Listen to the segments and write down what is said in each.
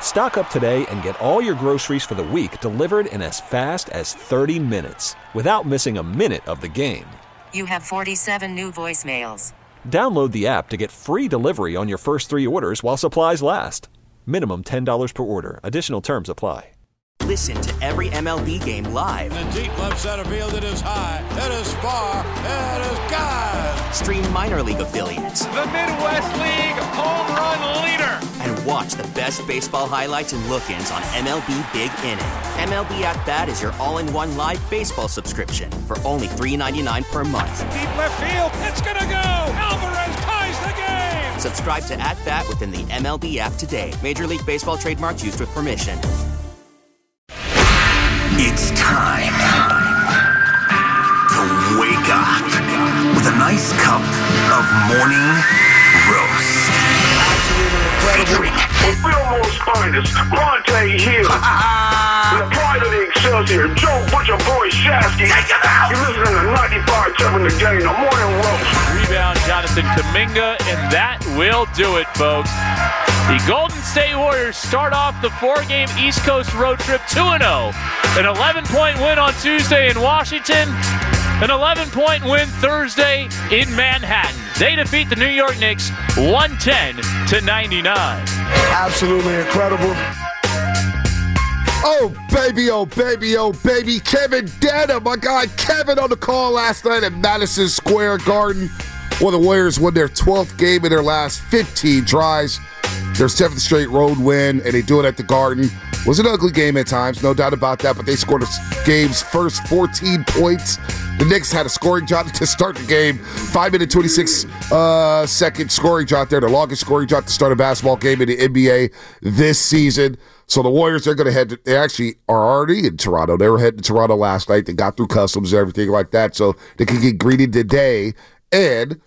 Stock up today and get all your groceries for the week delivered in as fast as 30 minutes without missing a minute of the game. You have 47 new voicemails. Download the app to get free delivery on your first three orders while supplies last. Minimum $10 per order. Additional terms apply. Listen to every MLB game live. In the deep left center field, it is high, it is far, it is God. Stream minor league affiliates. The Midwest League home run leader. And watch the best baseball highlights and look ins on MLB Big Inning. MLB At Bat is your all in one live baseball subscription for only $3.99 per month. Deep left field, it's going to go. Alvarez ties the game. Subscribe to At Bat within the MLB app today. Major League Baseball trademarks used with permission. It's time to wake up with a nice cup of morning roast. Featuring Fillmore's finest, Bonta Hill. the pride of the Excelsior, Joe Butcher Boy Shasky. You're listening to 95 7 the game, the morning roast. Rebound, Jonathan Kuminga, and that will do it, folks. The Golden State Warriors start off the four game East Coast road trip 2 0. An 11 point win on Tuesday in Washington, an 11 point win Thursday in Manhattan. They defeat the New York Knicks 110 to 99. Absolutely incredible. Oh, baby, oh, baby, oh, baby. Kevin Danna, my guy Kevin on the call last night at Madison Square Garden. Well, the Warriors won their 12th game in their last 15 tries. Their seventh straight road win, and they do it at the Garden. Was an ugly game at times, no doubt about that, but they scored the game's first 14 points. The Knicks had a scoring drought to start the game. Five minute 26 uh, second scoring drought there, the longest scoring drought to start a basketball game in the NBA this season. So the Warriors, they're going to head. To, they actually are already in Toronto. They were heading to Toronto last night. They got through customs and everything like that, so they can get greeted today and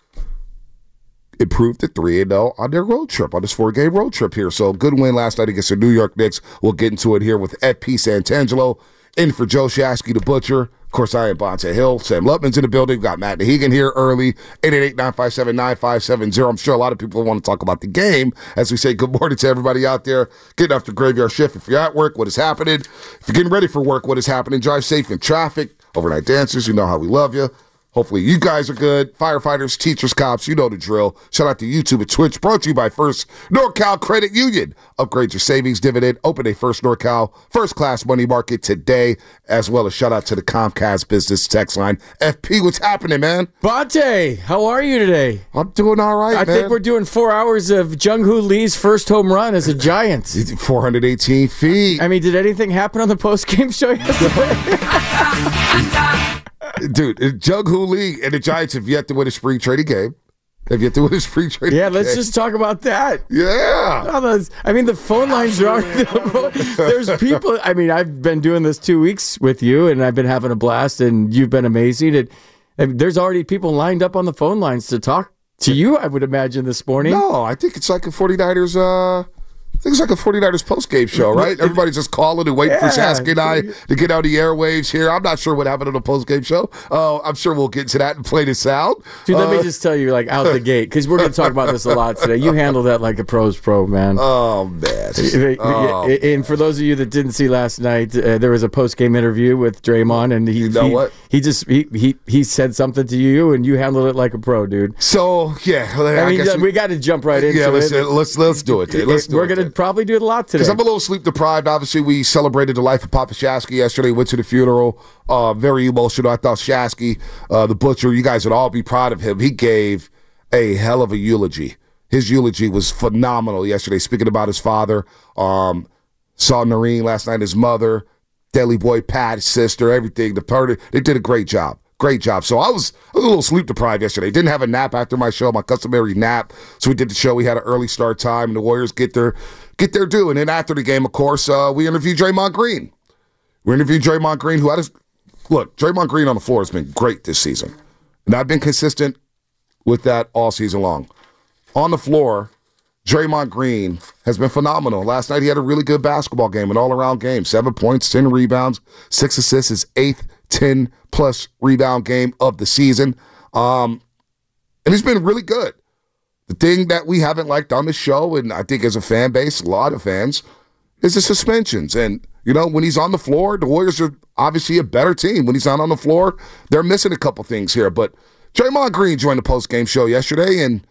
improved to 3 0 on their road trip, on this four game road trip here. So, good win last night against the New York Knicks. We'll get into it here with FP Santangelo. In for Joe Shasky, the butcher. Of course, I am Bonta Hill. Sam Lutman's in the building. We've got Matt Nahigian here early. 888-957-9570. I'm sure a lot of people want to talk about the game as we say good morning to everybody out there getting off the graveyard shift. If you're at work, what is happening? If you're getting ready for work, what is happening? Drive safe in traffic. Overnight dancers, you know how we love you. Hopefully you guys are good. Firefighters, teachers, cops, you know the drill. Shout out to YouTube and Twitch. Brought to you by First NorCal Credit Union. Upgrade your savings dividend. Open a First NorCal first class money market today, as well as shout out to the Comcast business text line. FP, what's happening, man? Bonta, how are you today? I'm doing all right, I man. think we're doing four hours of Jung Hoo Lee's first home run as a Giant. 418 feet. I mean, did anything happen on the post game show yesterday? Dude, Jung Hoo Lee and the Giants have yet to win a spring training game. Have yet to win a spring training yeah, let's game. just talk about that. Yeah. I mean, the phone lines are already. There's people. I mean, I've been doing this two weeks with you, and I've been having a blast, and you've been amazing. And, and there's already people lined up on the phone lines to talk to you. I would imagine this morning. No, I think it's like a 49ers uh It's like a 49ers post-game show, right? Everybody's just calling and waiting for Yeah. Shasky and I to get out the airwaves here. I'm not sure what happened on the post-game show. Uh, I'm sure we'll get to that and play this out. Dude, let Uh, me just tell you, like out the gate, because we're going to talk about this a lot today. You handle that like a pros pro, man. Oh man! Oh, and for those of you that didn't see last night, uh, there was a post game interview with Draymond, and he, you know he, what? he just he, he he said something to you, and you handled it like a pro, dude. So yeah, I, I mean, guess we, got to jump right into yeah, let's, it. let's let's do it. Dude. Let's do we're it. going probably do it a lot today. Because I'm a little sleep deprived. Obviously, we celebrated the life of Papa Shasky yesterday. Went to the funeral. Uh, very emotional. I thought Shasky, uh, the butcher, you guys would all be proud of him. He gave a hell of a eulogy. His eulogy was phenomenal yesterday. Speaking about his father, um, Saw Noreen last night, his mother, Deli Boy Pat, his sister, everything. The party, they did a great job. Great job. So I was, a little sleep deprived yesterday. Didn't have a nap after my show, my customary nap. So we did the show. We had an early start time, and the Warriors get their get their due. And then after the game, of course, uh, we interviewed Draymond Green. We interviewed Draymond Green, who had his look. Draymond Green on the floor has been great this season, and I've been consistent with that all season long. On the floor, Draymond Green has been phenomenal. Last night he had a really good basketball game, an all-around game. Seven points, ten rebounds, six assists, his eighth 10 plus rebound game of the season. Um, and he's been really good. The thing that we haven't liked on the show, and I think as a fan base, a lot of fans, is the suspensions. And, you know, when he's on the floor, the Warriors are obviously a better team. When he's not on the floor, they're missing a couple things here. But Draymond Green joined the post game show yesterday, and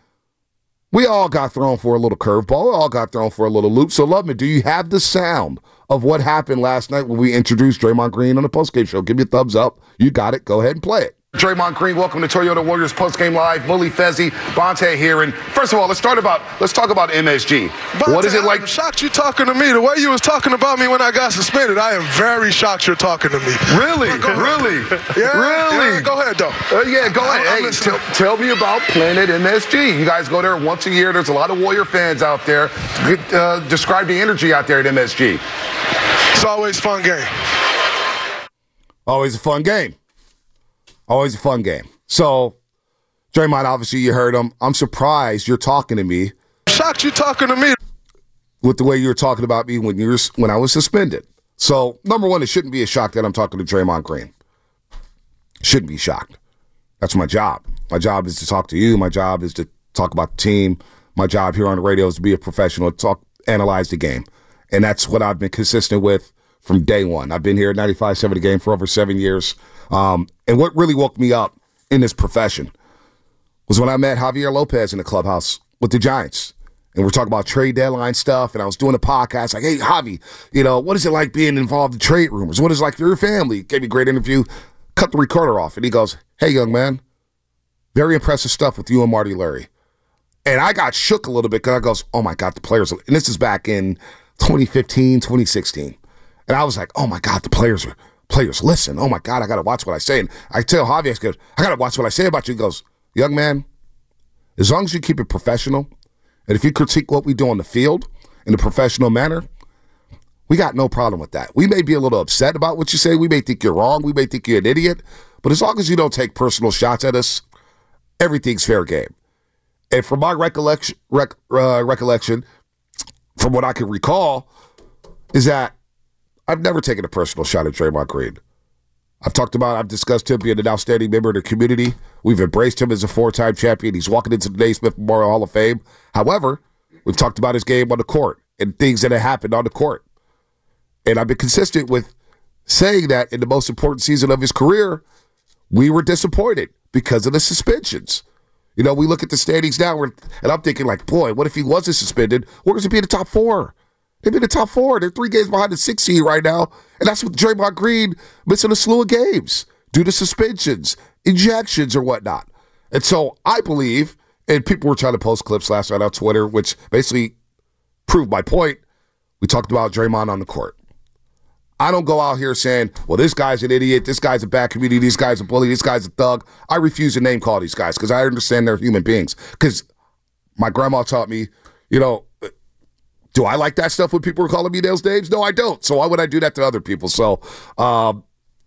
we all got thrown for a little curveball. We all got thrown for a little loop. So, love me, do you have the sound of what happened last night when we introduced Draymond Green on the postgame show? Give me a thumbs up. You got it. Go ahead and play it. Draymond Green, welcome to Toyota Warriors Post Game live. Mully Fezzi, Bonta here, and first of all, let's start about let's talk about MSG. Bonta, what is it like? I'm shocked you talking to me. The way you was talking about me when I got suspended, I am very shocked you're talking to me. Really, really, yeah, really. Yeah, go ahead though. Uh, yeah, go ahead. I'm hey, tell, tell me about Planet MSG. You guys go there once a year. There's a lot of Warrior fans out there. Uh, describe the energy out there at MSG. It's always a fun game. Always a fun game. Always a fun game. So, Draymond, obviously you heard him. I'm surprised you're talking to me. Shocked you talking to me. With the way you were talking about me when you were when I was suspended. So, number one, it shouldn't be a shock that I'm talking to Draymond Green. Shouldn't be shocked. That's my job. My job is to talk to you. My job is to talk about the team. My job here on the radio is to be a professional, talk, analyze the game. And that's what I've been consistent with from day one. I've been here at 95 the game for over seven years. Um, and what really woke me up in this profession was when I met Javier Lopez in the clubhouse with the Giants. And we're talking about trade deadline stuff. And I was doing a podcast like, hey, Javi, you know, what is it like being involved in trade rumors? What is it like for your family? Gave me a great interview. Cut the recorder off. And he goes, hey, young man, very impressive stuff with you and Marty Lurie. And I got shook a little bit because I goes, oh my God, the players. And this is back in 2015, 2016. And I was like, oh my God, the players are players listen. Oh my God, I gotta watch what I say. And I tell Javier, I, go, I gotta watch what I say about you. He goes, young man, as long as you keep it professional, and if you critique what we do on the field in a professional manner, we got no problem with that. We may be a little upset about what you say. We may think you're wrong. We may think you're an idiot. But as long as you don't take personal shots at us, everything's fair game. And from my recollection, rec, uh, recollection, from what I can recall, is that I've never taken a personal shot at Draymond Green. I've talked about, I've discussed him being an outstanding member of the community. We've embraced him as a four time champion. He's walking into the Naismith Memorial Hall of Fame. However, we've talked about his game on the court and things that have happened on the court. And I've been consistent with saying that in the most important season of his career, we were disappointed because of the suspensions. You know, we look at the standings now, and I'm thinking, like, boy, what if he wasn't suspended? Where does he be in the top four? They've been the top four. They're three games behind the six seed right now. And that's with Draymond Green missing a slew of games due to suspensions, injections, or whatnot. And so I believe, and people were trying to post clips last night on Twitter, which basically proved my point. We talked about Draymond on the court. I don't go out here saying, well, this guy's an idiot, this guy's a bad community, this guy's a bully, this guy's a thug. I refuse to name call these guys because I understand they're human beings. Because my grandma taught me, you know, do I like that stuff when people are calling me Nails Daves? No, I don't. So why would I do that to other people? So, um,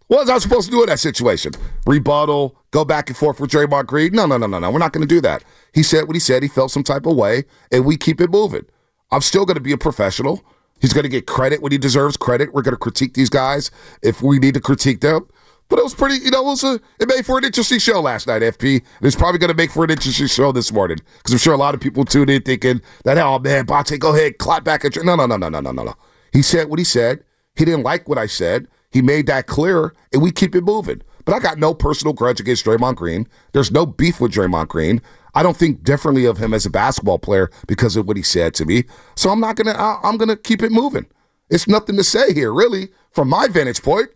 what was I supposed to do in that situation? Rebuttal, go back and forth with Draymond Green? No, no, no, no, no. We're not going to do that. He said what he said. He felt some type of way, and we keep it moving. I'm still going to be a professional. He's going to get credit when he deserves credit. We're going to critique these guys if we need to critique them. But it was pretty, you know, it was a, it made for an interesting show last night, FP. It's probably going to make for an interesting show this morning because I'm sure a lot of people tuned in thinking that, oh man, Bonta, go ahead, clap back at you. No, no, no, no, no, no, no, no. He said what he said. He didn't like what I said. He made that clear, and we keep it moving. But I got no personal grudge against Draymond Green. There's no beef with Draymond Green. I don't think differently of him as a basketball player because of what he said to me. So I'm not gonna. I'm gonna keep it moving. It's nothing to say here, really, from my vantage point.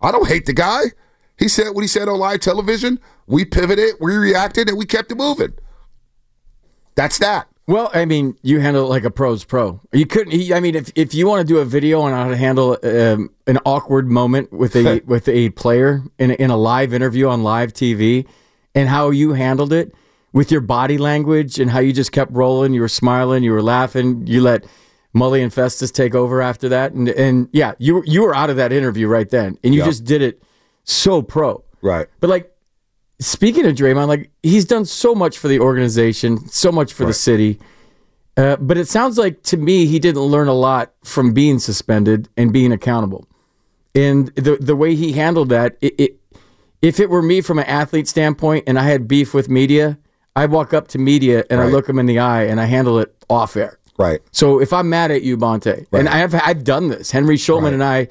I don't hate the guy. He said what he said on live television. We pivoted, we reacted, and we kept it moving. That's that. Well, I mean, you handle it like a pro's pro. You couldn't. He, I mean, if if you want to do a video on how to handle um, an awkward moment with a with a player in a, in a live interview on live TV, and how you handled it with your body language and how you just kept rolling, you were smiling, you were laughing, you let Mully and Festus take over after that, and and yeah, you were- you were out of that interview right then, and you Yep. just did it so pro. Right. But like speaking of Draymond, like he's done so much for the organization, so much for the city. Uh, but it sounds like to me he didn't learn a lot from being suspended and being accountable. And the the way he handled that, it, it if it were me from an athlete standpoint and I had beef with media, I walk up to media and I look them in the eye and I handle it off air. Right. So if I'm mad at you, Bonta, and I have I've done this. Henry Schulman and I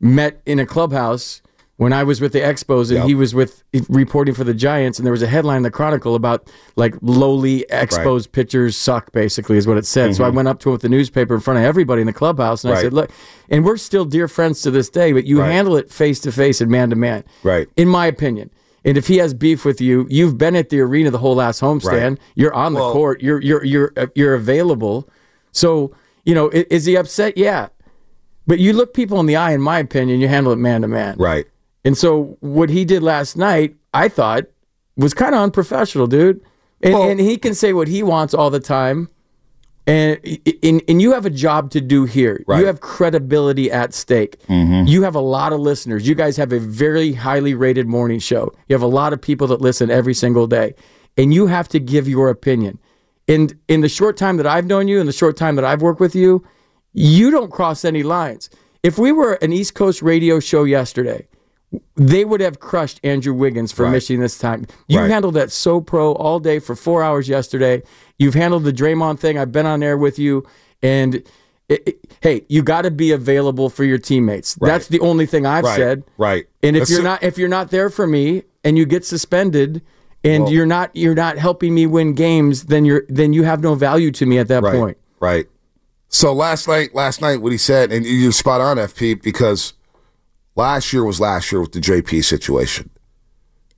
met in a clubhouse when I was with the Expos, and he was with reporting for the Giants, and there was a headline in the Chronicle about like lowly Expos pitchers suck, basically is what it said. So I Mhm. went up to him with the newspaper in front of everybody in the clubhouse, and I said, "Look," and we're still dear friends to this day, but you Right. handle it face to face and man to man, Right. in my opinion. And if he has beef with you, you've been at the arena the whole last homestand. Right. You're on the Well- court. You're you're you're uh, you're available. So you know, i- is he upset? Yeah. But you look people in the eye, in my opinion, you handle it man to man. Right. And so what he did last night, I thought, was kind of unprofessional, dude. And, and he can say what he wants all the time. And, and, and you have a job to do here. Right. You have credibility at stake. Mm-hmm. You have a lot of listeners. You guys have a very highly rated morning show. You have a lot of people that listen every single day. And you have to give your opinion. And in the short time that I've known you, in the short time that I've worked with you, you don't cross any lines. If we were an East Coast radio show yesterday, they would have crushed Andrew Wiggins for missing this time. You Right. handled that so pro all day for four hours yesterday. You've handled the Draymond thing. I've been on air with you, and it, it- hey, you got to be available for your teammates. Right. That's the only thing I've Right. said. Right. And if That's you're not if you're not there for me and you get suspended and Well- you're not you're not helping me win games, then you're then you have no value to me at that Right. point. Right. So last night, last night, what he said, and you're spot on, FP, because last year was last year with the JP situation.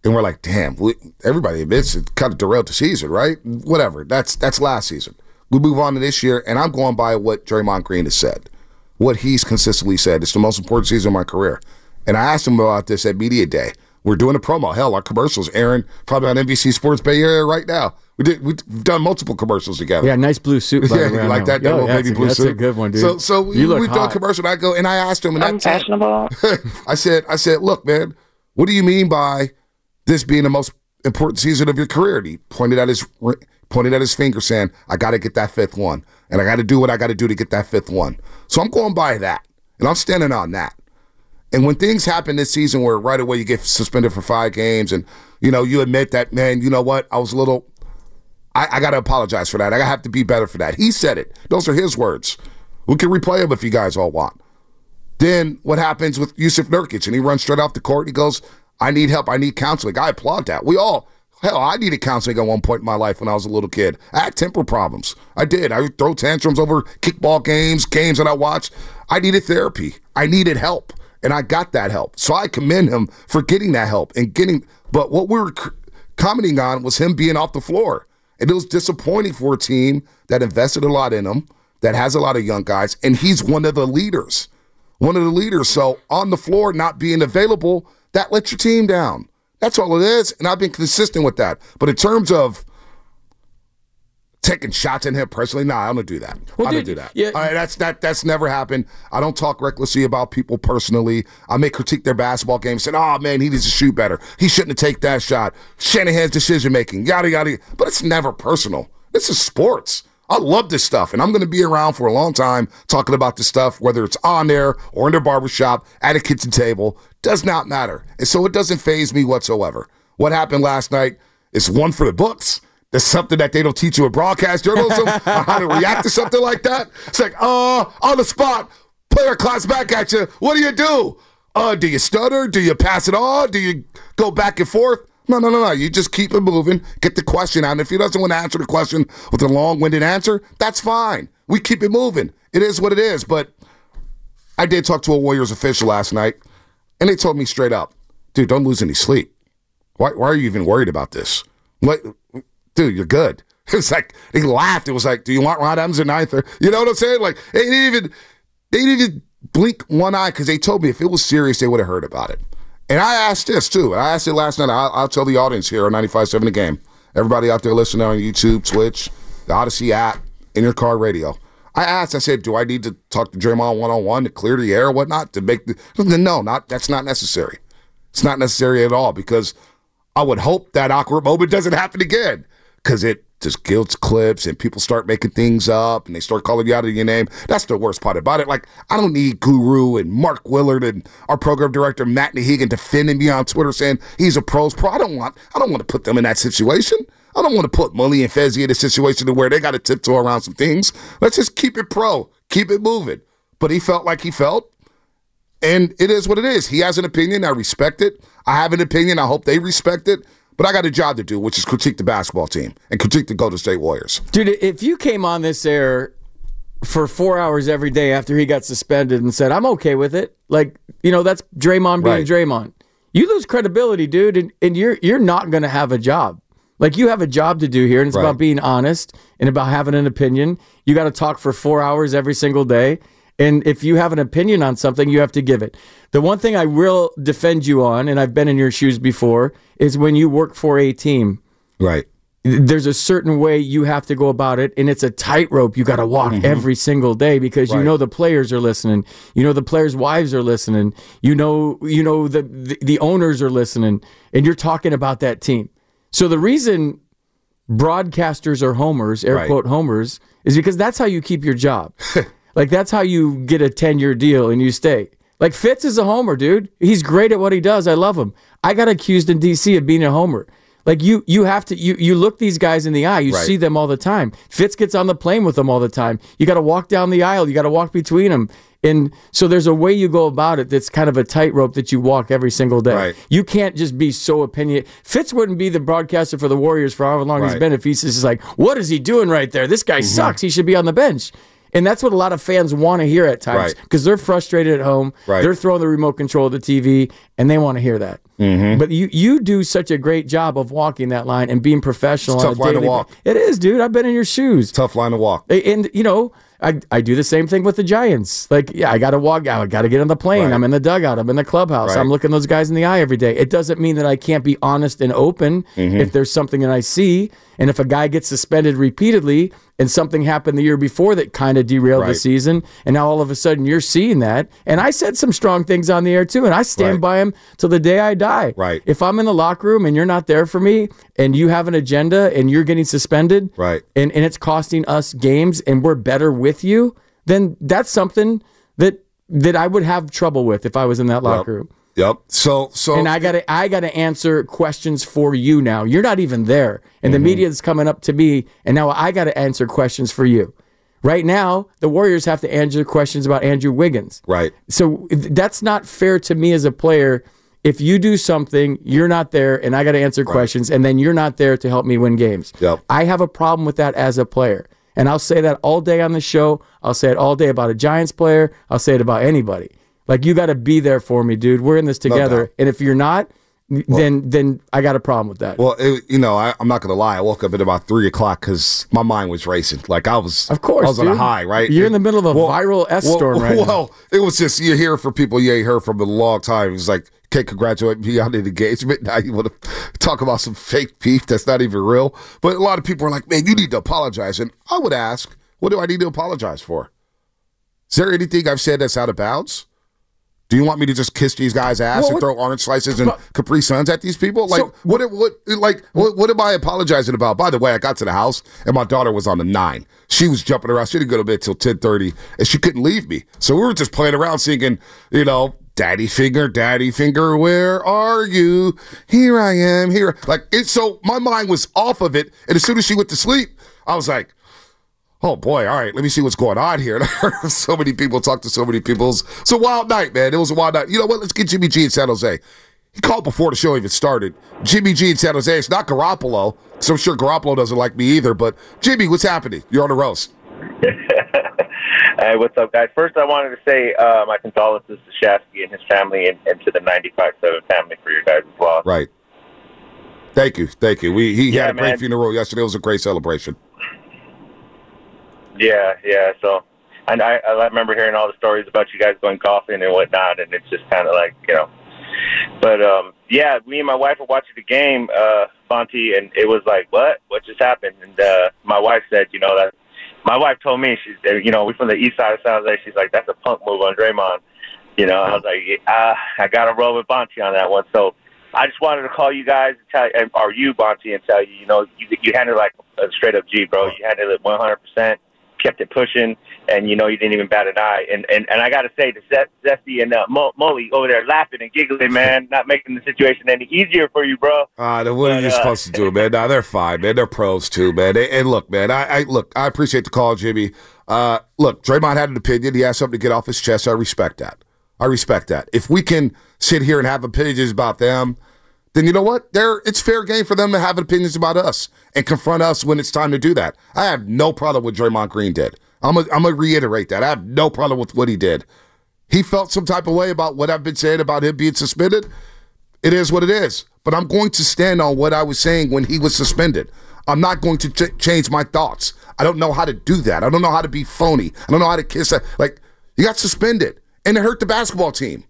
And we're like, damn, we, everybody admits it kind of derailed the season, right? Whatever. That's that's last season. We move on to this year, and I'm going by what Draymond Green has said, what he's consistently said. It's the most important season of my career. And I asked him about this at Media Day. We're doing a promo. Hell, our commercials, Aaron, probably on NBC Sports Bay Area right now. We did. We've done multiple commercials together. Yeah, nice blue suit. By Yeah, you like that one. double oh, yeah, baby that's a- blue that's suit? a good one, dude. So, so we, you look we done a commercial. And I go and I asked him, and I'm I fashionable. I said, I said, look, man, what do you mean by this being the most important season of your career? And he pointed at his pointed at his finger, saying, I got to get that fifth one, and I got to do what I got to do to get that fifth one. So I'm going by that, and I'm standing on that. And when things happen this season where right away you get suspended for five games and you know you admit that man, you know what, I was a little I, I gotta apologize for that. I have to be better for that. He said it. Those are his words. We can replay them if you guys all want. Then what happens with Jusuf Nurkic and he runs straight off the court. He goes, I need help. I need counseling. I applaud that. We all Hell, I needed counseling at one point in my life when I was a little kid. I had temper problems. I did. I would throw tantrums over kickball games, games that I watched. I needed therapy. I needed help, and I got that help. So I commend him for getting that help and getting. But what we were commenting on was him being off the floor, and it was disappointing for a team that invested a lot in him, that has a lot of young guys, and he's one of the leaders, one of the leaders. So on the floor, not being available, that lets your team down. That's all it is, and I've been consistent with that. But in terms of taking shots at him personally, nah, I don't do that. Well, I don't do that. yeah. All right, that's that. That's never happened. I don't talk recklessly about people personally. I may critique their basketball game, saying, "Oh man, he needs to shoot better. He shouldn't have taken that shot." Shanahan's decision making, yada yada. But it's never personal. This is sports. I love this stuff, and I'm going to be around for a long time talking about this stuff, whether it's on there or in their barbershop, at a kitchen table. Does not matter. And so it doesn't faze me whatsoever. What happened last night is one for the books. There's something that they don't teach you in broadcast journalism how to react to something like that. It's like, uh, on the spot, player claps back at you. What do you do? Uh, do you stutter? Do you pass it on? Do you go back and forth? No, no, no, no. You just keep it moving, get the question out. And if he doesn't want to answer the question with a long winded answer, that's fine. We keep it moving. It is what it is. But I did talk to a Warriors official last night, and they told me straight up, dude, don't lose any sleep. Why, why are you even worried about this? What, dude, you're good. It was like they laughed. It was like, "Do you want Ron Adams in ninth?" Or, you know what I'm saying? Like they didn't even they didn't even blink one eye because they told me if it was serious, they would have heard about it. And I asked this too. I asked it last night. I'll, I'll tell the audience here on 95.7 The Game. Everybody out there listening on YouTube, Twitch, the Audacy app, in your car radio. I asked, I said, do I need to talk to Draymond one on one to clear the air or whatnot to make the no, not that's not necessary. It's not necessary at all because I would hope that awkward moment doesn't happen again. Because it just guilt clips and people start making things up and they start calling you out of your name. That's the worst part about it. Like, I don't need Guru and Mark Willard and our program director Matt Nahigian defending me on Twitter saying he's a pros pro. I don't want I don't want to put them in that situation. I don't want to put Mully and Fezzi in a situation to where they got to tiptoe around some things. Let's just keep it pro, keep it moving. But he felt like he felt, and it is what it is. He has an opinion. I respect it. I have an opinion. I hope they respect it. But I got a job to do, which is critique the basketball team and critique the Golden State Warriors. Dude, if you came on this air for four hours every day after he got suspended and said, I'm okay with it, like, you know, that's Draymond being Right. Draymond. You lose credibility, dude, and, and you're you're not gonna have a job. Like you have a job to do here, and it's Right. about being honest and about having an opinion. You got to talk for four hours every single day, and if you have an opinion on something, you have to give it. The one thing I will defend you on, and I've been in your shoes before, is when you work for a team. Right. There's a certain way you have to go about it, and it's a tightrope you got to walk mm-hmm. every single day because you know the players are listening. You know the players' wives are listening. You know, you know the, the the owners are listening, and you're talking about that team. So the reason broadcasters are homers, air Right. quote homers, is because that's how you keep your job. like that's how you get a 10 year deal and you stay. Like Fitz is a homer, dude. He's great at what he does. I love him. I got accused in DC of being a homer. Like you you have to you you look these guys in the eye. You Right. see them all the time. Fitz gets on the plane with them all the time. You got to walk down the aisle. You got to walk between them. And so there's a way you go about it that's kind of a tightrope that you walk every single day. Right. You can't just be so opinionated. Fitz wouldn't be the broadcaster for the Warriors for however long he's Right. Mm-hmm. been if he's just like, what is he doing right there? This guy sucks. He should be on the bench. And that's what a lot of fans want to hear at times Right. because they're frustrated at home. Right. They're throwing the remote control of the TV and they want to hear that. Mm-hmm. But you you do such a great job of walking that line and being professional. It's a on tough line to walk. ba- It is, dude. I've been in your shoes. Tough line to walk. And you know, I, I do the same thing with the Giants. Like, yeah, I got to walk out. I got to get on the plane. Right. I'm in the dugout. I'm in the clubhouse. Right. I'm looking those guys in the eye every day. It doesn't mean that I can't be honest and open Mm-hmm. if there's something that I see. And if a guy gets suspended repeatedly and something happened the year before that kind of derailed the season, and now all of a sudden you're seeing that. And I said some strong things on the air too, and I stand Right. by them till the day I die. Right. If I'm in the locker room and you're not there for me, and you have an agenda and you're getting suspended, Right. and, and it's costing us games and we're better with you, then that's something that that I would have trouble with if I was in that locker room. Yep. So so And I gotta I gotta answer questions for you now. You're not even there. And Mm-hmm. the media is coming up to me and now I gotta answer questions for you. Right now, the Warriors have to answer questions about Andrew Wiggins. right. So that's not fair to me as a player. If you do something, you're not there, and I got to answer questions, and then you're not there to help me win games. Yep. I have a problem with that as a player. And I'll say that all day on the show. I'll say it all day about a Giants player. I'll say it about anybody. Like you got to be there for me, dude. We're in this together. and if you're not, then then I got a problem with that. Well, it, you know, I, I'm not gonna lie. I woke up at about three o'clock because my mind was racing. Like I was, Of course, I was on a high. Right, You're in the middle of a viral S well, storm right now. Well, it was just you hear from people you ain't heard from in a long time. It was like, okay, congratulate me on an engagement. Now you want to talk about some fake beef that's not even real. But a lot of people are like, man, you need to apologize. And I would ask, what do I need to apologize for? Is there anything I've said that's out of bounds? Do you want me to just kiss these guys' ass Well, and what- throw orange slices and Capri Suns at these people? Like, So- what, what, like, what, what am I apologizing about? By the way, I got to the house and my daughter was on the nine. She was jumping around. She didn't go to bed till ten thirty, and she couldn't leave me. So we were just playing around, singing, you know, "Daddy Finger, Daddy Finger, where are you? Here I am, here." Like, it, so my mind was off of it, and as soon as she went to sleep, I was like. Oh boy! All right, let me see what's going on here. so many people talk to so many people. It's a wild night, man. It was a wild night. You know what? Let's get Jimmy G in San Jose. He called before the show even started. Jimmy G in San Jose. It's not Garoppolo, so I'm sure Garoppolo doesn't like me either. But Jimmy, what's happening? You're on the roast. Hey, what's up, guys? First, I wanted to say uh, my condolences to Shasky and his family and, and to the 95-7 family for your guys' loss. Right. Thank you, thank you. We he Yeah, had a great funeral yesterday. It was a great celebration. Yeah, yeah. So, and I, I remember hearing all the stories about you guys going golfing and whatnot, and it's just kind of like you know. But um, yeah, me and my wife were watching the game, uh, Fonty, and it was like, what? What just happened? And uh, my wife said, you know that. My wife told me she's, uh, you know, we from the east side of San Jose. She's like, that's a punk move on Draymond. You know, I was like, uh, I got to roll with Bonta on that one. So I just wanted to call you guys, and tell, or you, Bonta, and tell you, you know, you, you handled it like a straight up G, bro. You handled it 100%, kept it pushing, and you know, you didn't even bat an eye. And and, and I got to say, to Zest- Zesty and uh, Mo- Molly over there laughing and giggling, man, not making the situation any easier for you, bro. Uh, then what are you uh, supposed to do, man? Nah, they're fine, man. They're pros too, man. And, and look, man, I, I look, I appreciate the call, Jimmy. Uh, look, Draymond had an opinion. He has something to get off his chest. I respect that. I respect that. If we can sit here and have opinions about them, then you know what? There, it's fair game for them to have opinions about us and confront us when it's time to do that. I have no problem with Draymond Green did. I'm gonna, reiterate that. I have no problem with what he did. He felt some type of way about what I've been saying about him being suspended. It is what it is. But I'm going to stand on what I was saying when he was suspended. I'm not going to ch- change my thoughts. I don't know how to do that. I don't know how to be phony. I don't know how to kiss that. Like, you got suspended and it hurt the basketball team.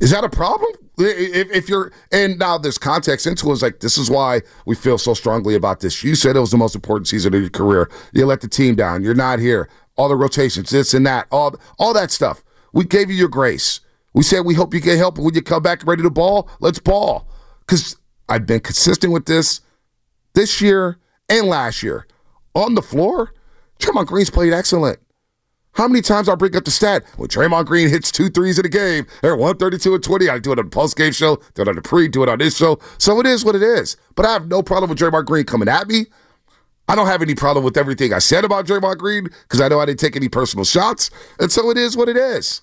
Is that a problem? If, if you're, and now there's context into it, it's like, this is why we feel so strongly about this. You said it was the most important season of your career. You let the team down. You're not here. All the rotations, this and that, all, all that stuff. We gave you your grace. We said we hope you get help. When you come back ready to ball, let's ball. Because I've been consistent with this this year and last year. On the floor, Draymond Green's played excellent. How many times I bring up the stat when Draymond Green hits two threes in a game? They're 132 and 20. I do it on the post game show, do it on the pre, do it on this show. So it is what it is. But I have no problem with Draymond Green coming at me. I don't have any problem with everything I said about Draymond Green because I know I didn't take any personal shots. And so it is what it is.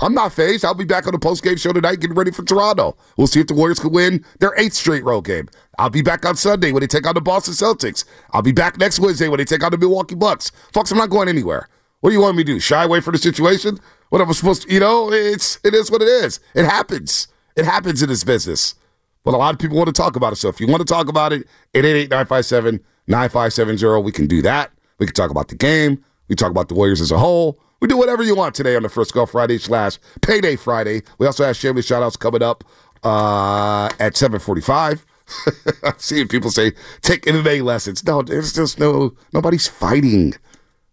I'm not fazed. I'll be back on the post game show tonight getting ready for Toronto. We'll see if the Warriors can win their eighth straight road game. I'll be back on Sunday when they take on the Boston Celtics. I'll be back next Wednesday when they take on the Milwaukee Bucks. Folks, I'm not going anywhere. What do you want me to do? Shy away from the situation? What am I supposed to, you know, it's it is what it is. It happens. It happens in this business. But a lot of people want to talk about it. So if you want to talk about it, 888-957-9570, we can do that. We can talk about the game. We talk about the Warriors as a whole. We do whatever you want today on the First Golf Friday slash Payday Friday. We also have shameless shout-outs coming up uh, at 745. I'm seeing people say, take MMA lessons. No, there's just no, nobody's fighting.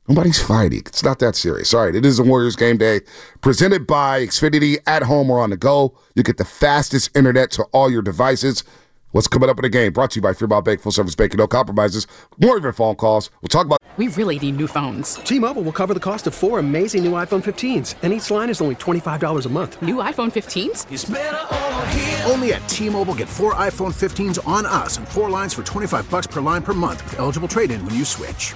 Nobody's fighting. It's not that serious. All right, it is a Warriors game day presented by Xfinity at home or on the go. You get the fastest internet to all your devices. What's coming up in the game? Brought to you by Fremont Bank, full service banking, no compromises. More of your phone calls. We'll talk about. We really need new phones. T-Mobile will cover the cost of four amazing new iPhone 15s, and each line is only $25 a month. New iPhone 15s? Only at T-Mobile, get four iPhone 15s on us and four lines for 25 bucks per line per month with eligible trade-in when you switch.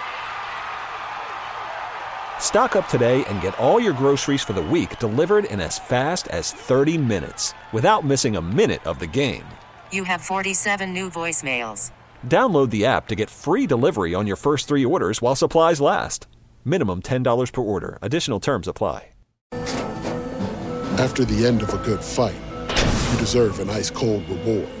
Stock up today and get all your groceries for the week delivered in as fast as 30 minutes without missing a minute of the game. You have 47 new voicemails. Download the app to get free delivery on your first three orders while supplies last. Minimum $10 per order. Additional terms apply. After the end of a good fight, you deserve an ice cold reward.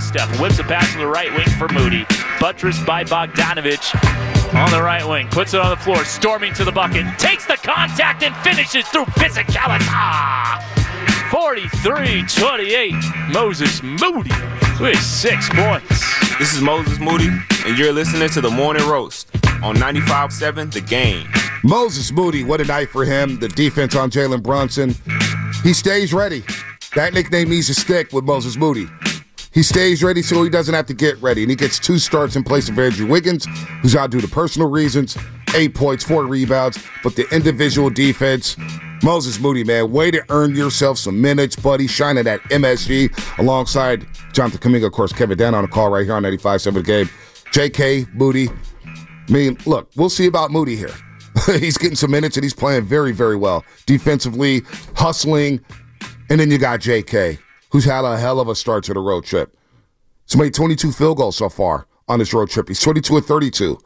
Going to Steph. Whips a pass to the right wing for Moody. Buttressed by Bogdanovic on the right wing. Puts it on the floor. Storming to the bucket. Takes the contact and finishes through physicality. 43 28. Moses Moody with six points. This is Moses Moody, and you're listening to the Morning Roast on 95.7 The Game. Moses Moody, what a night for him. The defense on Jalen Brunson. He stays ready. That nickname needs to stick with Moses Moody. He stays ready so he doesn't have to get ready. And he gets two starts in place of Andrew Wiggins, who's out due to personal reasons. Eight points, four rebounds. But the individual defense, Moses Moody, man, way to earn yourself some minutes, buddy. Shining at MSG alongside Jonathan Kuminga, of course, Kevin Dan on the call right here on 95.7 Game. JK, Moody. I mean, look, we'll see about Moody here. he's getting some minutes and he's playing very, very well. Defensively, hustling. And then you got JK, who's had a hell of a start to the road trip. He's made 22 field goals so far on this road trip. He's 22 and 32.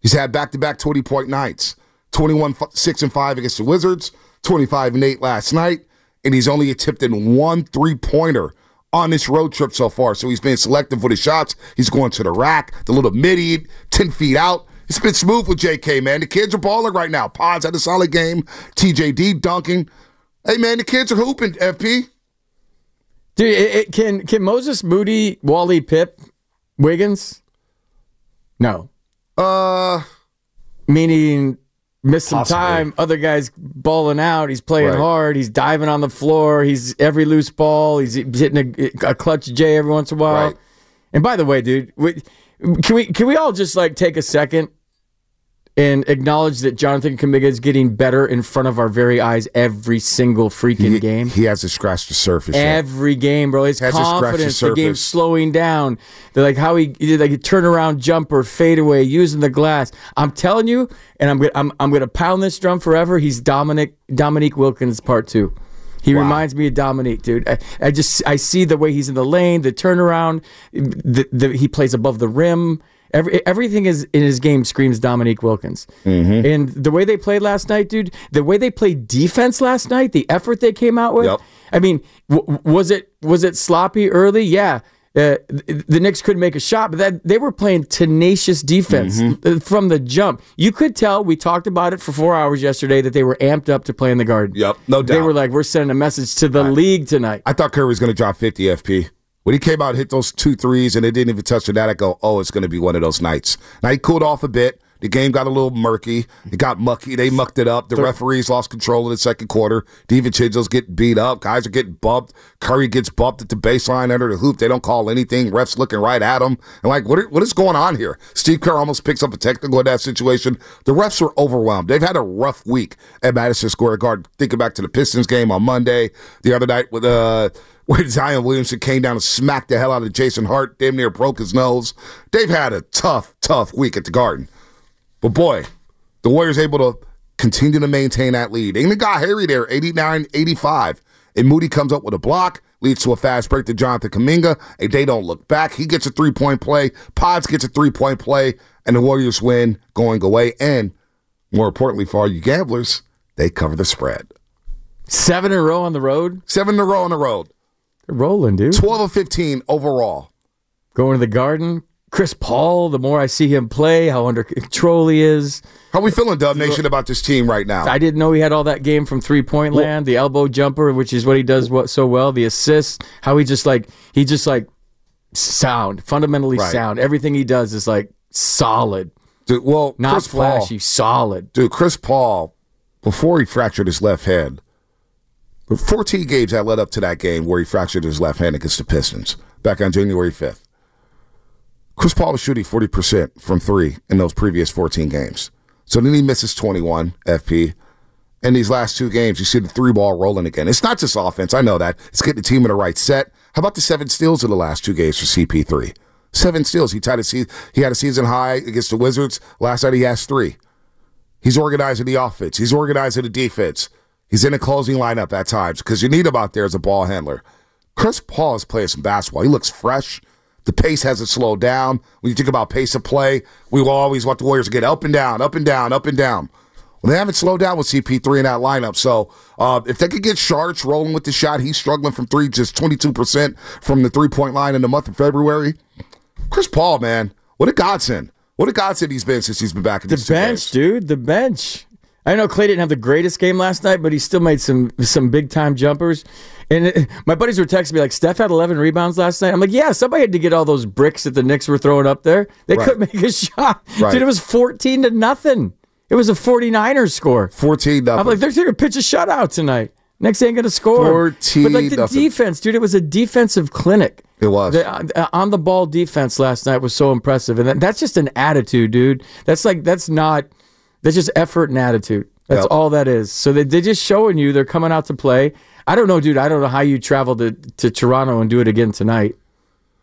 He's had back to back 20 point nights 21 6 and 5 against the Wizards, 25 and 8 last night. And he's only attempted one three pointer on this road trip so far. So he's been selective with his shots. He's going to the rack, the little midi, 10 feet out. It's been smooth with JK, man. The kids are balling right now. Pods had a solid game. TJD dunking. Hey, man, the kids are hooping, FP. Dude, it, it, can can Moses Moody, Wally Pipp, Wiggins? No. Uh, meaning miss some Possibly. time. Other guys balling out. He's playing Right. hard. He's diving on the floor. He's every loose ball. He's hitting a, a clutch J every once in a while. Right. And by the way, dude, we, can we can we all just like take a second and acknowledge that Jonathan Kuminga is getting better in front of our very eyes every single freaking game. He hasn't scratched the surface yet. Every game, bro. His Hasn't scratched the confidence, the, game's slowing down. They're like how he, he did like a turnaround jumper, fadeaway, using the glass. I'm telling you, and I'm gonna I'm, I'm gonna pound this drum forever. He's Dominic Dominique Wilkins part two. He reminds me of Dominique, dude. I, I just I see the way he's in the lane, the turnaround, the, the he plays above the rim. Every, everything is in his game screams Dominique Wilkins. Mm-hmm. And the way they played last night, dude, the way they played defense last night, the effort they came out with. Yep. I mean, w- was it was it sloppy early? Yeah. Uh, the Knicks couldn't make a shot, but that they were playing tenacious defense Mm-hmm. uh, from the jump. You could tell. We talked about it for four hours yesterday that they were amped up to play in the Garden. Yep, no doubt. They were like, "We're sending a message to the league tonight." I thought Curry was going to drop 50 FP. When he came out and hit those two threes and it didn't even touch the net, I go, oh, it's going to be one of those nights. Now, he cooled off a bit. The game got a little murky. It got mucky. They mucked it up. The referees lost control in the second quarter. DiVincenzo's getting beat up. Guys are getting bumped. Curry gets bumped at the baseline under the hoop. They don't call anything. Refs looking right at him. And like, what, are- what is going on here? Steve Kerr almost picks up a technical in that situation. The refs were overwhelmed. They've had a rough week at Madison Square Garden. Thinking back to the Pistons game on Monday, the other night with uh when Zion Williamson came down and smacked the hell out of Jason Hart, damn near broke his nose. They've had a tough, tough week at the Garden. But boy, the Warriors able to continue to maintain that lead. And it got Harry there, 89 85. And Moody comes up with a block, leads to a fast break to Jonathan Kuminga, and they don't look back. He gets a three point play. Pods gets a three point play, and the Warriors win going away. And more importantly for all you gamblers, they cover the spread. Seven in a row on the road. Seven in a row on the road. Rolling, dude. 12 of 15 overall. Going to the Garden. Chris Paul. The more I see him play, how under control he is. How we feeling, Dub Nation, about this team right now? I didn't know he had all that game from three point land, the elbow jumper, which is what he does what so well, the assists, how he just like he just like sound, fundamentally Right. sound. Everything he does is like solid. Dude, well, Not Chris flashy, Paul, solid. Dude, Chris Paul, before he fractured his left hand, 14 games that led up to that game where he fractured his left hand against the Pistons back on January 5th. Chris Paul was shooting 40% from three in those previous 14 games. So then he misses 21 FP. In these last two games, you see the three ball rolling again. It's not just offense. I know that. It's getting the team in the right set. How about the seven steals in the last two games for CP3? Seven steals. He tied a se- he had a season high against the Wizards. Last night he has three. He's organizing the offense. He's organizing the defense. He's in the closing lineup at times because you need him out there as a ball handler. Chris Paul is playing some basketball. He looks fresh. The pace hasn't slowed down. When you think about pace of play, we will always want the Warriors to get up and down, up and down, up and down. Well, they haven't slowed down with CP3 in that lineup. So uh, if they could get Shards rolling with the shot, he's struggling from three, just 22% from the three point line in the month of February. Chris Paul, man, what a godsend. What a godsend he's been since he's been back in The bench, games. dude. The bench. I know Clay didn't have the greatest game last night, but he still made some some big time jumpers. And it, my buddies were texting me like, Steph had 11 rebounds last night. I'm like, yeah, somebody had to get all those bricks that the Knicks were throwing up there. They Right. couldn't make a shot. Right. Dude, it was 14 to nothing. It was a 49ers score. 14 nothing. I'm like, they're going to pitch a shutout tonight. Knicks ain't going to score. 14 But like the nothing. defense, dude, it was a defensive clinic. It was. The uh, on the ball defense last night was so impressive, and that, that's just an attitude, dude. That's like that's not that's just effort and attitude. That's Yep. all that is. So they they're just showing you they're coming out to play. I don't know, dude. I don't know how you travel to to Toronto and do it again tonight.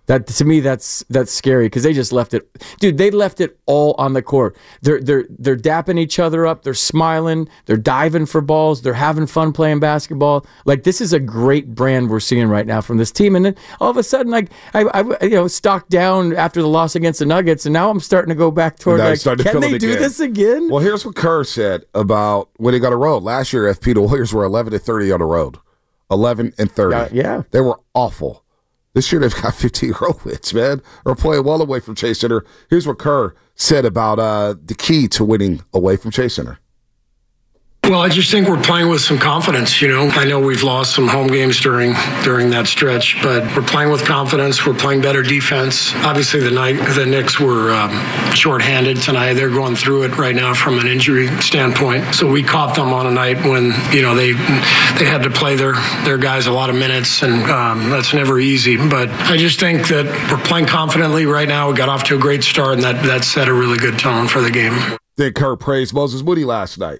That to me, that's that's scary because they just left it, dude. They left it all on the court. They're they're they're dapping each other up. They're smiling. They're diving for balls. They're having fun playing basketball. Like this is a great brand we're seeing right now from this team. And then all of a sudden, like I, I you know stocked down after the loss against the Nuggets, and now I'm starting to go back toward like, to can they do again. this again? Well, here's what Kerr said about when they got a road. Last year, FP, the Warriors were 11 to 30 on the road. 11 and 30. Yeah, yeah. They were awful. This year, they've got 15 road wins, man. They're playing well away from Chase Center. Here's what Kerr said about uh, the key to winning away from Chase Center. Well, I just think we're playing with some confidence. You know, I know we've lost some home games during during that stretch, but we're playing with confidence. We're playing better defense. Obviously, the night the Knicks were um, shorthanded tonight. They're going through it right now from an injury standpoint. So we caught them on a night when you know they they had to play their their guys a lot of minutes, and um, that's never easy. But I just think that we're playing confidently right now. We got off to a great start, and that that set a really good tone for the game. Then Kerr praised Moses Moody last night.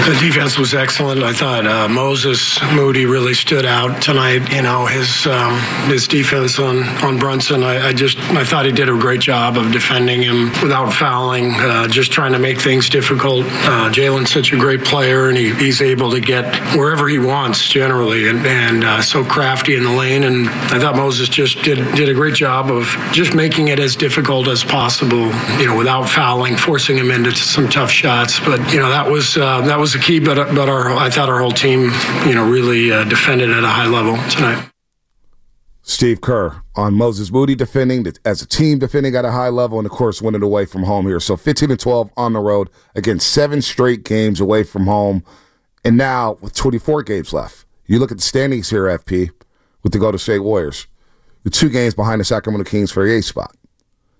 The defense was excellent. I thought uh, Moses Moody really stood out tonight. You know his um, his defense on on Brunson. I, I just I thought he did a great job of defending him without fouling. Uh, just trying to make things difficult. Uh, Jalen's such a great player, and he, he's able to get wherever he wants generally, and, and uh, so crafty in the lane. And I thought Moses just did did a great job of just making it as difficult as possible. You know, without fouling, forcing him into some tough shots. But you know that was uh, that was the key. But but our I thought our whole team you know really uh, defended at a high level tonight. Steve Kerr on Moses Moody defending as a team defending at a high level and of course winning away from home here. So 15 and 12 on the road against seven straight games away from home. And now with 24 games left, you look at the standings here, FP, with the Golden State Warriors. You're two games behind the Sacramento Kings for the eighth spot.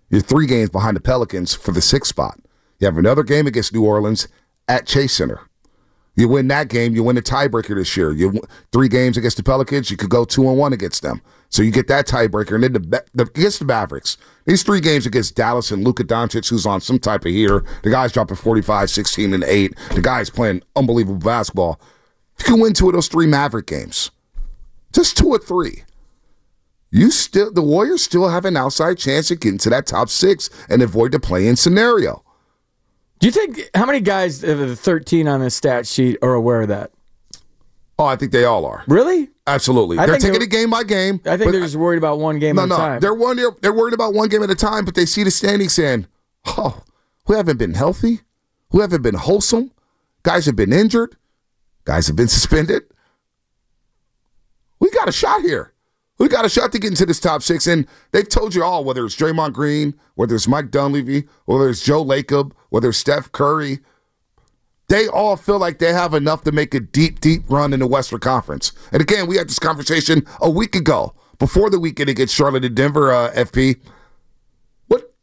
You're three games behind the Pelicans for the sixth spot. You have another game against New Orleans at Chase Center. You win that game, you win the tiebreaker this year. You three games against the Pelicans, you could go two and one against them. So you get that tiebreaker, and then the, the against the Mavericks. These three games against Dallas and Luka Doncic, who's on some type of heater. The guy's dropping 45, 16, and eight. The guy's playing unbelievable basketball. You can win two of those three Maverick games, just two or three. You still, the Warriors still have an outside chance of getting to that top six and avoid the play-in scenario. Do you think how many guys of the 13 on this stat sheet are aware of that? Oh, I think they all are. Really? Absolutely. I they're taking they're- it game by game. I think they're just worried about one game no, at a no. time. They're one. They're, they're worried about one game at a time, but they see the standings saying, "Oh, who haven't been healthy, who haven't been wholesome, guys have been injured, guys have been suspended. We got a shot here. We got a shot to get into this top six, and they've told you all whether it's Draymond Green, whether it's Mike Dunleavy, whether it's Joe Lacob, whether it's Steph Curry." They all feel like they have enough to make a deep, deep run in the Western Conference. And again, we had this conversation a week ago before the weekend against Charlotte and Denver. Uh, FP,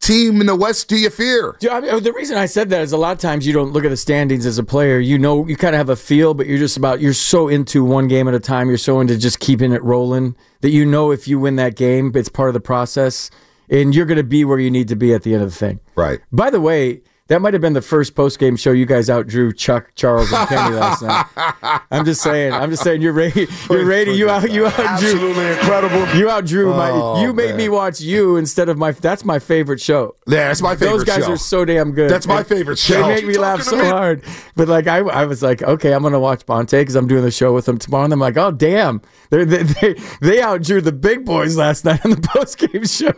team in the West do you fear? Yeah, I mean, the reason I said that is a lot of times you don't look at the standings as a player. You know, you kind of have a feel, but you're just about, you're so into one game at a time. You're so into just keeping it rolling that you know if you win that game, it's part of the process and you're going to be where you need to be at the end of the thing. Right. By the way, that might have been the first post game show you guys outdrew Chuck, Charles, and Kenny last night. I'm just saying. I'm just saying. You're rating. You're rating. You out. You outdrew. Absolutely incredible. You outdrew my. Oh, You made man. me watch you instead of my. That's my favorite show. Yeah, that's my favorite. Those guys show. are so damn good. That's my And favorite show. They make me laugh so hard. But like I, I was like, okay, I'm gonna watch Bonta because I'm doing the show with them tomorrow. And I'm like, oh damn, They're, they they they outdrew the big boys last night on the post game show.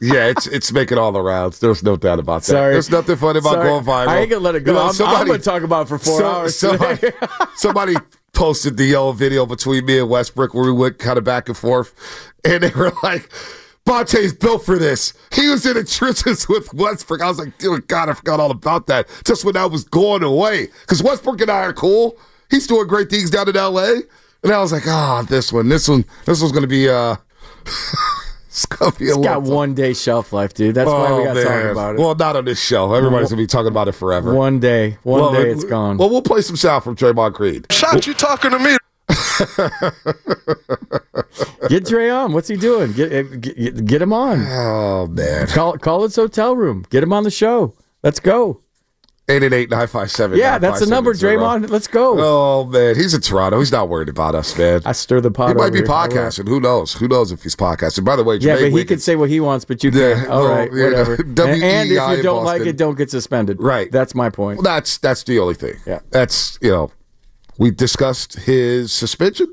yeah, it's it's making all the rounds. There's no doubt about that. Sorry. There's nothing funny about Sorry. going viral. I ain't gonna let it go. You know, I'm, I'm gonna talk about it for four so- hours. Somebody, somebody posted the old video between me and Westbrook where we went kind of back and forth, and they were like. Bonta's built for this. He was in the trenches with Westbrook. I was like, dude, God, I forgot all about that. Just when I was going away. Because Westbrook and I are cool. He's doing great things down in LA. And I was like, oh, this one, this one, this one's gonna be uh it's gonna be a It's got one day shelf life, dude. That's why we Oh, got to talk about it. Well, not on this show. Everybody's gonna be talking about it forever. One day, one Well, day we- it's gone. Well, we'll play some sound from Draymond Green. Shot, you talking to me. Get Dre on. What's he doing? Get eh, get, get him on. Oh man. Call call his hotel room. Get him on the show. Let's go. 888-957. Yeah, that's the number, Draymond. Let's go. Oh man, he's in Toronto. He's not worried about us, man. I stir the pot. He might be here. Podcasting. Who knows? Who knows if he's podcasting? By the way, Yeah, but he Wiggins- can say what he wants, but you Yeah, can't. All well, right, know, whatever. And, and if you don't like it, don't get suspended. Right. That's my point. Well, that's that's the only thing. Yeah. That's you know, we discussed his suspension,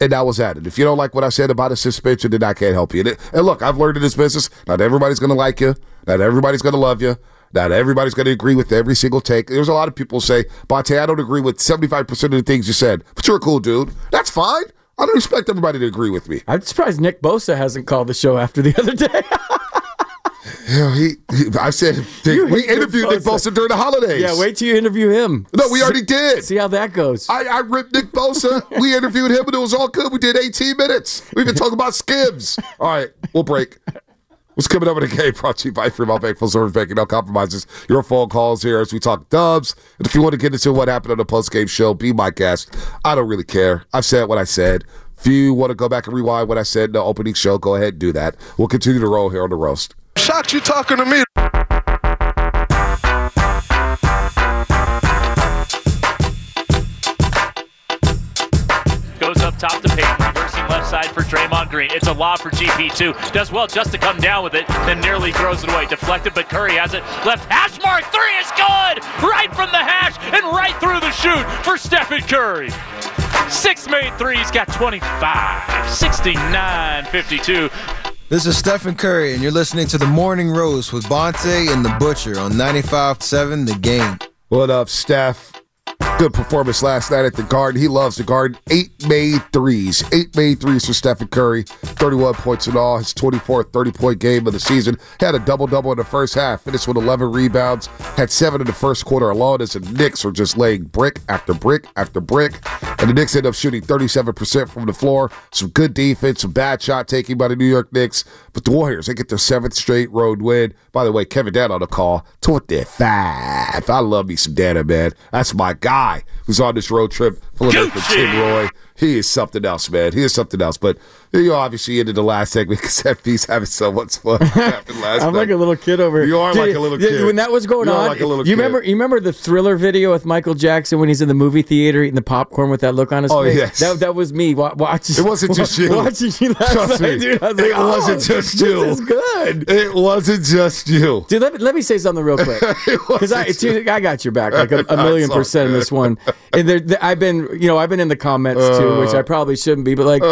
and that was at it. If you don't like what I said about his suspension, then I can't help you. And look, I've learned in this business, not everybody's going to like you, not everybody's going to love you. Not everybody's going to agree with every single take. There's a lot of people say, Bonta, I don't agree with 75% of the things you said, but you're a cool dude. That's fine. I don't expect everybody to agree with me. I'm surprised Nick Bosa hasn't called the show after the other day. You know, he, he- I said, we interviewed Nick Bosa. Bosa during the holidays. yeah, wait till you interview him. No, we already did. See how that goes. I, I ripped Nick Bosa. we interviewed him, and it was all good. We did 18 minutes. We've been talking about skims. All right, we'll break. What's coming up in the game brought to you by Fremont Bank, full service banking, no compromises. Your phone calls here as we talk dubs. And if you want to get into what happened on the post game show, be my guest. I don't really care. I've said what I said. If you want to go back and rewind what I said in the opening show, go ahead and do that. We'll continue to roll here on the roast. Shocked you talking to me. Reversing left side for Draymond Green. It's a lob for GP2. Does well just to come down with it, then nearly throws it away. Deflected, but Curry has it. Left hash mark. Three is good! Right from the hash and right through the shoot for Stephen Curry. Six made threes, got 25. 69 52. This is Stephen Curry, and you're listening to the Morning Roast with Bonta and the Butcher on 95.7 The Game. What up, Steph? Good performance last night at the Garden. He loves the Garden. Eight made threes. Eight made threes for Stephen Curry. 31 points in all. His 24th 30 point game of the season. Had a double double in the first half. Finished with 11 rebounds. Had seven in the first quarter alone as the Knicks were just laying brick after brick after brick. And the Knicks end up shooting 37% from the floor. Some good defense, some bad shot taking by the New York Knicks. But the Warriors, they get their seventh straight road win. By the way, Kevin Danna on the call. 25. I love me some Danna, man. That's my guy who's on this road trip. Philadelphia Gucci. Tim Roy. He is something else, man. He is something else. But you obviously ended the last segment because FP's having so much fun. happened last I'm night. like a little kid over here. You are Dude, like a little yeah, kid. When that was going You on, like a little you kid. remember? You remember the Thriller video with Michael Jackson when he's in the movie theater eating the popcorn with that look on his Oh, face? yes. That, that was me wa- watching. It wasn't just you. Watching you last Trust night, me. dude. I was like, it oh, wasn't just this you. is good. It wasn't just you. Dude, let me, let me say something real quick because I I got your back like a, a million percent in this one. And there, there- I've been you know I've been in the comments too, which I probably shouldn't be, but like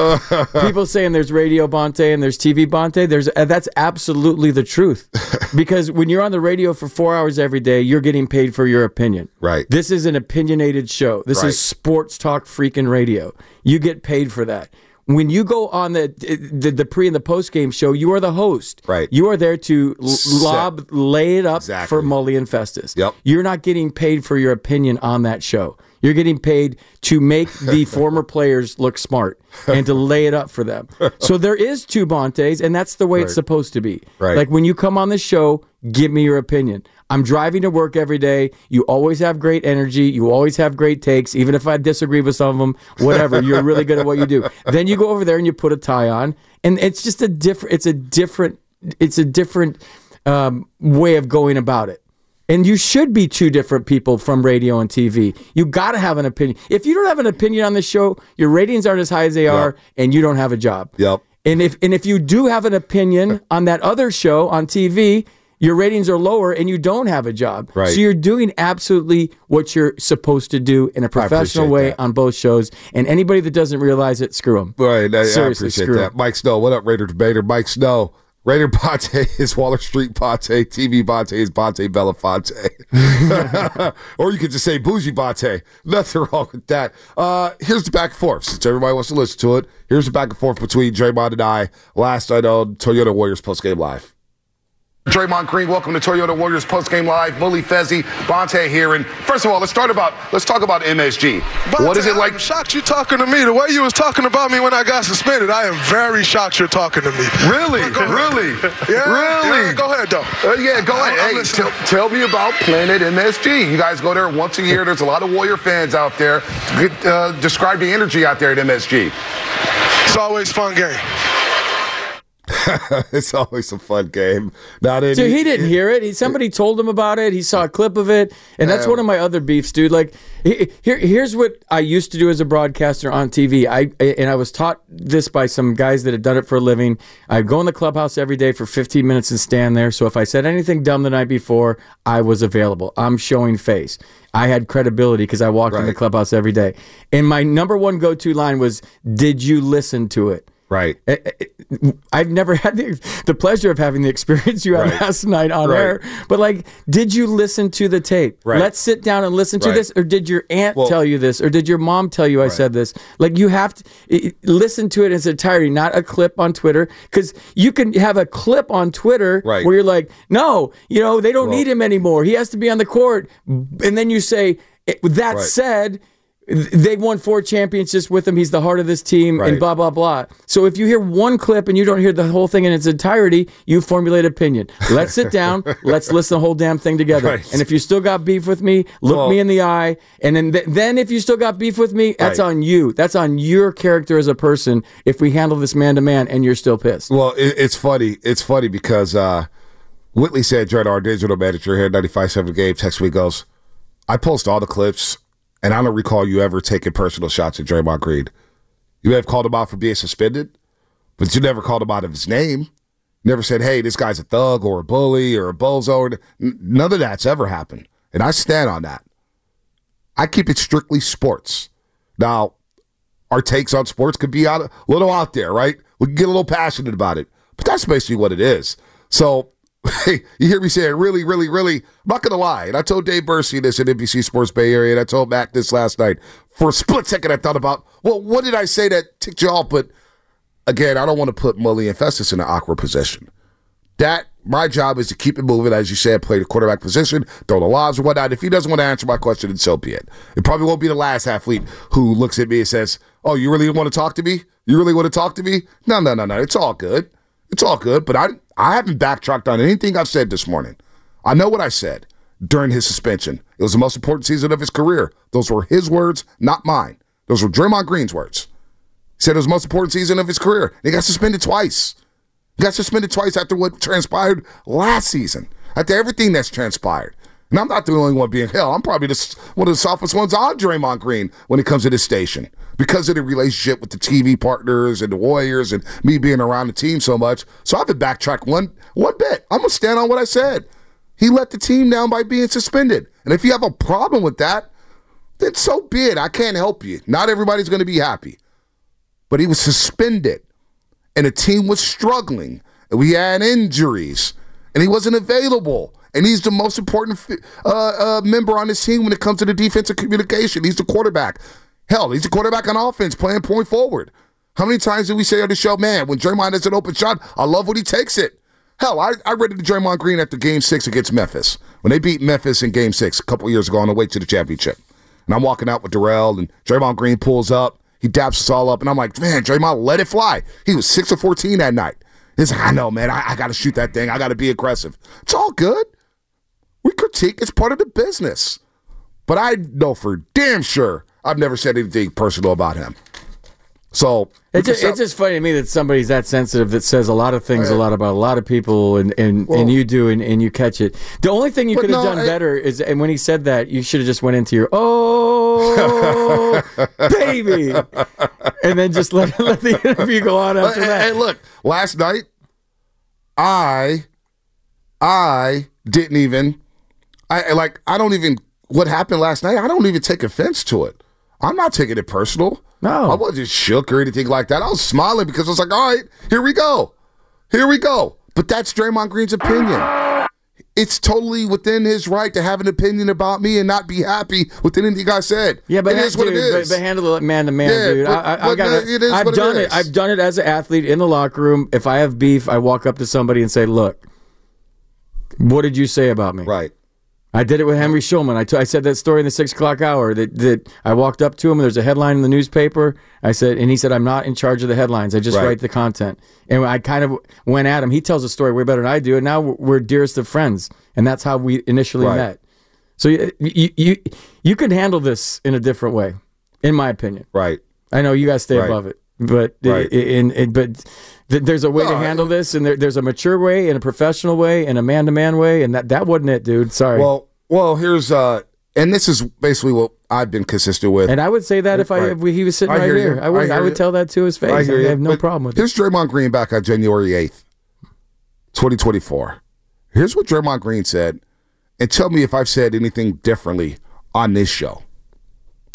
people saying there's radio Bonta and there's TV Bonta. There's uh, that's absolutely the truth because when you're on the radio for four hours every day, you're getting paid for your opinion. Right. This is an opinionated show. This Right. is sports talk freaking radio. You get paid for that. When you go on the the, the pre and the post game show, you are the host. Right. You are there to l- lob, lay it up Exactly. for Mully and Festus. Yep. You're not getting paid for your opinion on that show. You're getting paid to make the former players look smart and to lay it up for them. So there is two Bontas, and that's the way it's supposed to be. Right. Like when you come on the show, give me your opinion. I'm driving to work every day. You always have great energy. You always have great takes, even if I disagree with some of them. Whatever, you're really good at what you do. Then you go over there and you put a tie on, and it's just a different. It's a different. It's a different um, way of going about it. And you should be two different people from radio and TV. You got to have an opinion. If you don't have an opinion on the show, your ratings aren't as high as they are, and you don't have a job. Yep. And if and if you do have an opinion on that other show on TV, your ratings are lower and you don't have a job. Right. So you're doing absolutely what you're supposed to do in a professional way that. on both shows. And anybody that doesn't realize it, screw them. Right, I, I appreciate screw that. 'em. Mike Snow, what up, Raider debater? Mike Snow. Raider Bonta is Waller Street Bonta. TV Bonta is Bonta Belafonte. or you could just say Bougie Bonta. Nothing wrong with that. Uh, here's the back and forth. Since everybody wants to listen to it, here's the back and forth between Draymond and I last night on Toyota Warriors Post Game live. Draymond Green, welcome to Toyota Warriors Post Game Live. Mully Fezzi, Bonta here, and first of all, let's start about let's talk about MSG. Bonta, what is it like? I'm shocked you're talking to me. The way you was talking about me when I got suspended, I am very shocked you're talking to me. Really, really, Yeah, really. yeah, go ahead though. Uh, yeah, go I'm- ahead. Hey, tell, tell me about Planet MSG. You guys go there once a year. There's a lot of Warrior fans out there. Uh, describe the energy out there at MSG. It's always fun game. it's always a fun game. Now, then, Dude, he didn't hear it. He, somebody told him about it. He saw a clip of it, and that's one of my other beefs, dude. Like, here, here's what I used to do as a broadcaster on TV. I and I was taught this by some guys that had done it for a living. I'd go in the clubhouse every day for 15 minutes and stand there. So if I said anything dumb the night before, I was available. I'm showing face. I had credibility because I walked in the clubhouse every day. And my number one go-to line was, "Did you listen to it?" Right. Eh, I've never had the, the pleasure of having the experience you had Right. last night on Right. air, but like, did you listen to the tape? Right. Let's sit down and listen to this, or did your aunt Well- tell you this, or did your mom tell you I said this? Like, you have to listen to it in its entirety, not a clip on Twitter, because you can have a clip on Twitter Right. where you're like, no, you know, they don't Well- need him anymore. He has to be on the court, and then you say, eh, that Right. said. They won four championships with him. He's the heart of this team, and blah blah blah. So if you hear one clip and you don't hear the whole thing in its entirety, you formulate opinion. Let's sit down. let's listen the whole damn thing together. Right. And if you still got beef with me, look Well- me in the eye. And then th- then if you still got beef with me, that's Right. on you. That's on your character as a person. If we handle this man to man, and you're still pissed. Well, it, it's funny. It's funny because uh, Whitley said, Jordan, our digital manager here at 95.7 Game, text me, goes, I post all the clips, and I don't recall you ever taking personal shots at Draymond Green. You may have called him out for being suspended, but you never called him out of his name. Never said, hey, this guy's a thug or a bully or a bozo. None of that's ever happened. And I stand on that. I keep it strictly sports. Now, our takes on sports could be out a little out there, right? We can get a little passionate about it, but that's basically what it is. So, you hear me say it really, really, really. I'm not gonna lie, and I told Dave Bursey this at NBC Sports Bay Area, and I told Mac this last night. For a split second, I thought about, well, what did I say that ticked you off? But again, I don't want to put Mully and Festus in an awkward position. That my job is to keep it moving, as you said, play the quarterback position, throw the lobs or whatnot. If he doesn't want to answer my question, then so be it. It probably won't be the last athlete who looks at me and says, "Oh, you really want to talk to me? You really want to talk to me?" No, no, no, no. It's all good. It's all good. But I, I haven't backtracked on anything I've said this morning. I know what I said during his suspension. It was the most important season of his career. Those were his words, not mine. Those were Draymond Green's words. He said it was the most important season of his career. He got suspended twice. He got suspended twice after what transpired last season, after everything that's transpired. And I'm not the only one being hell. I'm probably the, one of the softest ones on Draymond Green when it comes to this station because of the relationship with the TV partners and the Warriors and me being around the team so much. So I've been backtracked one one bit. I'm gonna stand on what I said. He let the team down by being suspended. And if you have a problem with that, then so be it. I can't help you. Not everybody's gonna be happy. But he was suspended and the team was struggling, and we had injuries, and he wasn't available. And he's the most important uh, uh, member on this team when it comes to the defensive communication. He's the quarterback. Hell, he's a quarterback on offense, playing point forward. How many times did we say on the show, man, when Draymond has an open shot, I love when he takes it. Hell, I, I read it to Draymond Green after game six against Memphis. When they beat Memphis in game six a couple years ago on the way to the championship. And I'm walking out with Darrell, and Draymond Green pulls up. He daps us all up, and I'm like, man, Draymond, let it fly. He was 6 or 14 that night. He's like, I know, man. I, I got to shoot that thing. I got to be aggressive. It's all good. We critique. It's part of the business. But I know for damn sure I've never said anything personal about him. So It's just, it's just funny to me that somebody's that sensitive that says a lot of things a lot about a lot of people and and, Well- and you do and, and you catch it. The only thing you could have no, done I- better is and when he said that you should have just went into your oh baby and then just let let the interview go on after Hey, that. hey, look, last night, I, I didn't even, I- like, I don't even. What happened last night? I don't even take offense to it. I'm not taking it personal. No, I wasn't shook or anything like that. I was smiling because I was like, all right, here we go, here we go. But that's Draymond Green's opinion. It's totally within his right to have an opinion about me and not be happy with anything I said. Yeah, but it that- is what dude, it is. But, but handle it man to man, Yeah, dude. but- I, I, I got it is I've what it done it. is. I've done it as an athlete in the locker room. If I have beef, I walk up to somebody and say, "Look, What did you say about me? Right. I did it with Henry Schulman. I, t- I said that story in the six o'clock hour that, that I walked up to him. And there's a headline in the newspaper. I said, and he said, I'm not in charge of the headlines. I just Right. write the content. And I kind of went at him. He tells a story way better than I do. And now we're dearest of friends. And that's how we initially Right. met. So you, you, you, you can handle this in a different way, in my opinion. Right. I know you guys stay Right. above it, but Right. in, in but th- there's a way to handle this, and there, there's a mature way, and a professional way, and a man to man way, and that that wasn't it, dude. Sorry. Well, well, here's uh, and this is basically what I've been consistent with. and I would say that if I Right. if he was sitting I right hear you. here, I would I I, would you. tell that to his face. I, I have no But problem with it. Here's Draymond Green back on January 8th, 2024. Here's what Draymond Green said, and tell me if I've said anything differently on this show.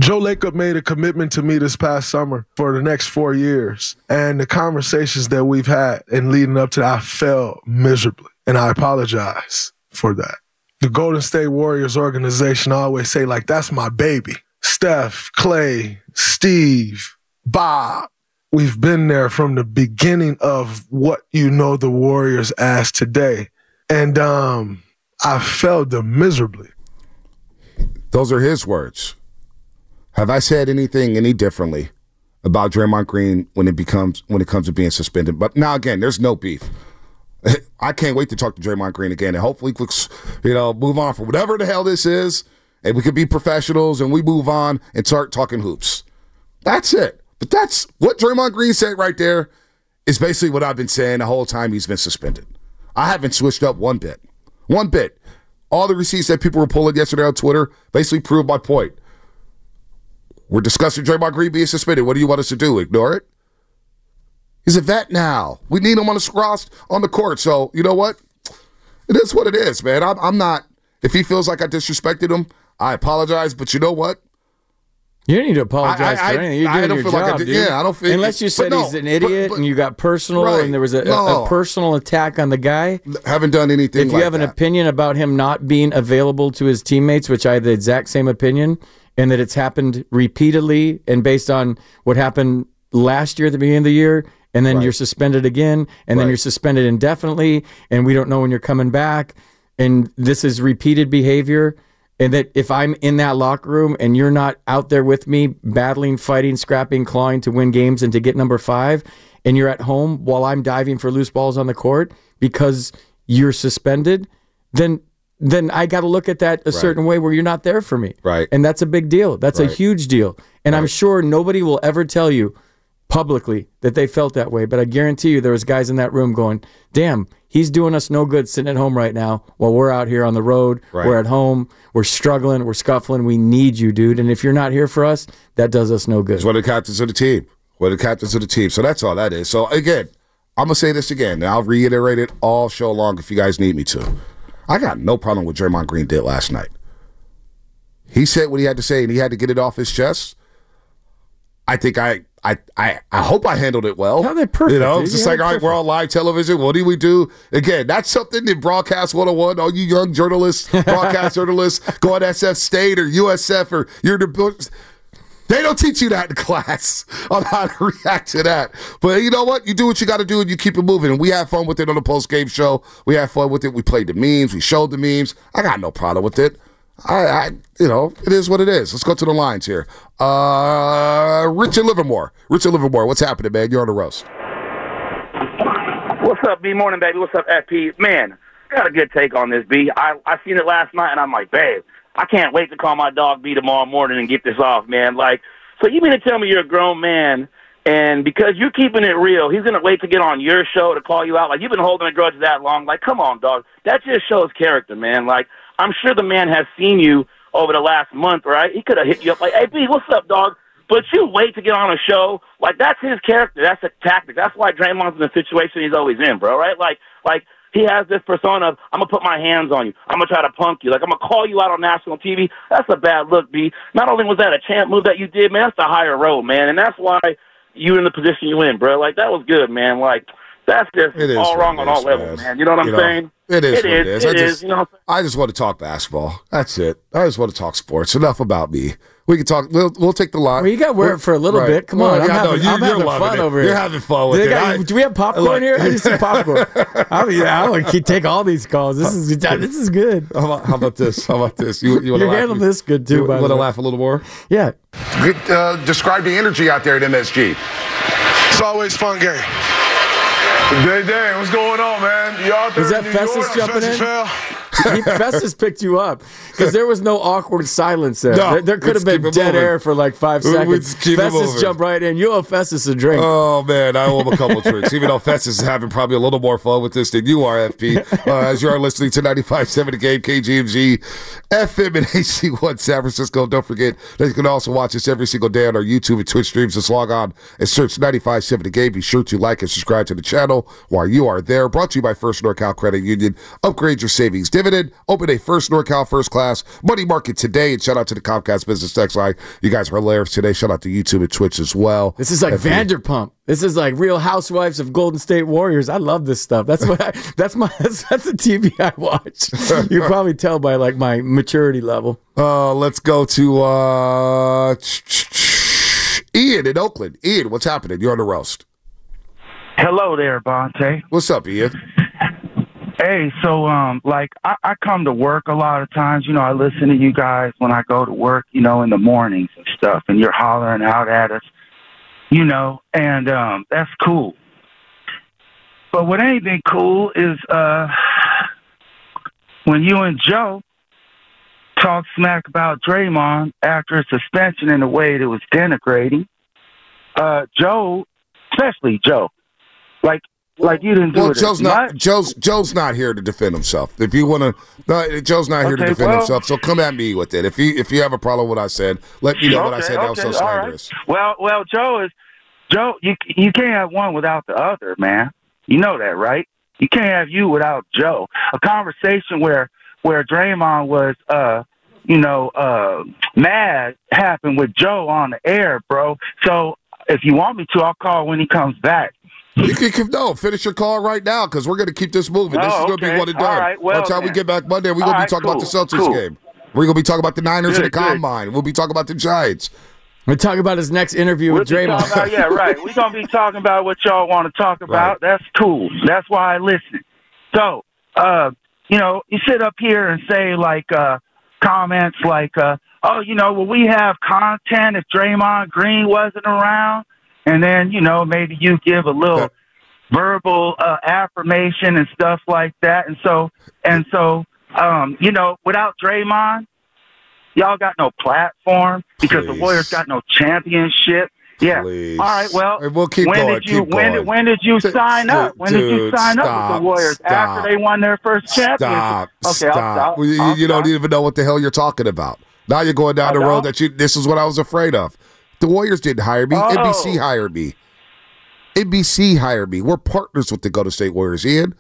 Joe Lacob made a commitment to me this past summer for the next four years. And the conversations that we've had and leading up to that, I failed miserably. And I apologize for that. The Golden State Warriors organization, always say, like, that's my baby. Steph, Clay, Steve, Bob. We've been there from the beginning of what you know the Warriors as today. And um, I failed them miserably. Those are his words. Have I said anything any differently about Draymond Green when it becomes when it comes to being suspended? But now again, there's no beef. I can't wait to talk to Draymond Green again, and hopefully, you know, move on from whatever the hell this is, and we can be professionals and we move on and start talking hoops. That's it. But that's what Draymond Green said right there. Is basically what I've been saying the whole time he's been suspended. I haven't switched up one bit, one bit. All the receipts that people were pulling yesterday on Twitter basically proved my point. We're discussing Draymond Green being suspended. What do you want us to do? Ignore it? He's a vet now. We need him on the scross on the court. So you know what? It is what it is, man. I'm, I'm not. If he feels like I disrespected him, I apologize. But you know what? You don't need to apologize I- I- for anything. You're I doing don't your feel job, like I did- dude. yeah, I don't feel- Unless you but said no, he's an idiot but- and you got personal Right. and there was a, a- No. a personal attack on the guy. Haven't done anything. If you like have an opinion about him not being available to his teammates, which I have the exact same opinion, and that it's happened repeatedly and based on what happened last year at the beginning of the year, and then you're suspended again, and then you're suspended indefinitely, and we don't know when you're coming back, and this is repeated behavior. And that if I'm in that locker room and you're not out there with me, battling, fighting, scrapping, clawing to win games and to get number five, and you're at home while I'm diving for loose balls on the court because you're suspended, then then I got to look at that a certain way where you're not there for me. Right. And that's a big deal. That's a huge deal. And I'm sure nobody will ever tell you publicly that they felt that way, but I guarantee you there was guys in that room going, "Damn, he's doing us no good sitting at home right now while we're out here on the road. Right. We're at home, we're struggling, we're scuffling. We need you, dude. And if you're not here for us, that does us no good." He's one of the captains of the team. One of the captains of the team. So that's all that is. So again, I'm gonna say this again, and I'll reiterate it all show long if you guys need me to. I got no problem with Draymond Green did last night. He said what he had to say, and he had to get it off his chest. I think I, I, I, I hope I handled it well. How they perfect, You know, it's just like, had it all right, we're on live television. What do we do? Again, that's something that Broadcast 101, all you young journalists, broadcast journalists, go on SF State or USF or you're the they don't teach you that in class on how to react to that. But you know what? You do what you got to do and you keep it moving. And we had fun with it on the post game show. We had fun with it. We played the memes. We showed the memes. I got no problem with it. I, I you know, it is what it is. Let's go to the lines here. Uh, Richard Livermore. Richard Livermore, what's happening, man? You're on the roast. What's up, B? Morning, baby. What's up, FP? Man, got a good take on this, B. I I seen it last night, and I'm like, babe, I can't wait to call my dog B tomorrow morning and get this off, man. Like, so you mean to tell me you're a grown man, and because you're keeping it real, he's gonna wait to get on your show to call you out? Like, you've been holding a grudge that long? Like, come on, dog. That just shows character, man. Like, I'm sure the man has seen you over the last month, right? He could have hit you up like, hey, B, what's up, dog? But you wait to get on a show, like that's his character. That's a tactic. That's why Draymond's in the situation he's always in, bro. Right? Like, like he has this persona of I'm gonna put my hands on you. I'm gonna try to punk you. Like I'm gonna call you out on national TV. That's a bad look, B. Not only was that a champ move that you did, man, that's the higher road, man, and that's why you in the position you in, bro. Like that was good, man. Like that's just all wrong on all levels, man. You know what I'm You know, saying? It is It is. It I is. You know. I just want to talk basketball. That's it. I just want to talk sports. Enough about me. We can talk. We'll, we'll take the lot. Well, you got to wear it for a little Right. bit. Come Well, on, I'm yeah, I know. having, You- I'm you're having fun it. over here. You're having fun with They it. got- I- do we have popcorn Look. here? I need some popcorn. I mean, I want to take all these calls. This is this is good. How about, how about this? How about this? You, you You're to handling this good too. You by want the to laugh a little more? Yeah. Uh, describe the energy out there at MSG. It's always fun game. Day day, what's going on, man? You out there Was that in New Festus York? jumping in? Festus he, Festus picked you up because there was no awkward silence there. No, there, there could have been dead moving. air for like five seconds. Festus jumped right in. You owe Festus a drink. Oh man, I owe him a couple drinks. Even though Festus is having probably a little more fun with this than you are, FP. Uh, as you are listening to 95.7 The Game, KGMZ, FM and AC1 San Francisco. Don't forget that you can also watch us every single day on our YouTube and Twitch streams. Just log on and search 95.7 The Game. Be sure to like and subscribe to the channel while you are there. Brought to you by First NorCal Credit Union. Upgrade your savings dividend. Open a First NorCal First Class Money Market today. And shout out to the Comcast Business Text Line. You guys are hilarious today. Shout out to YouTube and Twitch as well. This is like FP. Vanderpump. This is like Real Housewives of Golden State Warriors. I love this stuff. That's what I, that's my that's, that's the TV I watch. You probably tell by like my maturity level. Uh, let's go to uh, Ian in Oakland. Ian, what's happening? You're on the roast. Hello there, Bonte. What's up, Ian? Hey, so um, like I, I come to work a lot of times. You know, I listen to you guys when I go to work. You know, in the mornings and stuff, and you're hollering out at us. You know, and um, that's cool. But what ain't been cool is uh, when you and Joe talk smack about Draymond after a suspension in a way that was denigrating. Uh, Joe, especially Joe, like like you didn't do Well, it. Joe's not much. Joe's Joe's not here to defend himself. If you want to, no, Joe's not here to defend well- himself. So come at me with it. If you if you have a problem with what I said, let me know what I Okay, said. That was so okay, all right. slanderous. Well, well, Joe is Joe. You you can't have one without the other, man. You know that, right? You can't have you without Joe. A conversation where where Draymond was, uh, you know, uh, mad happened with Joe on the air, bro. So if you want me to, I'll call when he comes back. You can, can no finish your call right now because we're going to keep this moving. this Oh, is going to be okay. one and All done. right, well By the time we get back Monday, we're All going to be right, talking about the Celtics cool. game. We're going to be talking about the Niners and the good. Combine. We'll be talking about the Giants. We're talking about his next interview We'll with Draymond. about- yeah, right. We're gonna be talking about what y'all want to talk about. That's cool. That's why I listen. So, uh, you know, you sit up here and say like uh, comments like, uh, "Oh, you know, well, we have content if Draymond Green wasn't around," and then you know maybe you give a little verbal uh, affirmation and stuff like that, and so and so, um, you know, without Draymond, y'all got no platform because the Warriors got no championship. Yeah. Please. All right. Well, Hey, we'll keep when going, did you keep when going. did when did you Dude, sign up? When did you dude, sign up with the Warriors stop. after they won their first championship? Stop. okay, stop. I'll stop. You, I'll you don't even know what the hell you're talking about. Now you're going down I the road that you. This is what I was afraid of. The Warriors didn't hire me. Oh. NBC hired me. NBC hired me. We're partners with the Golden State Warriors, Ian.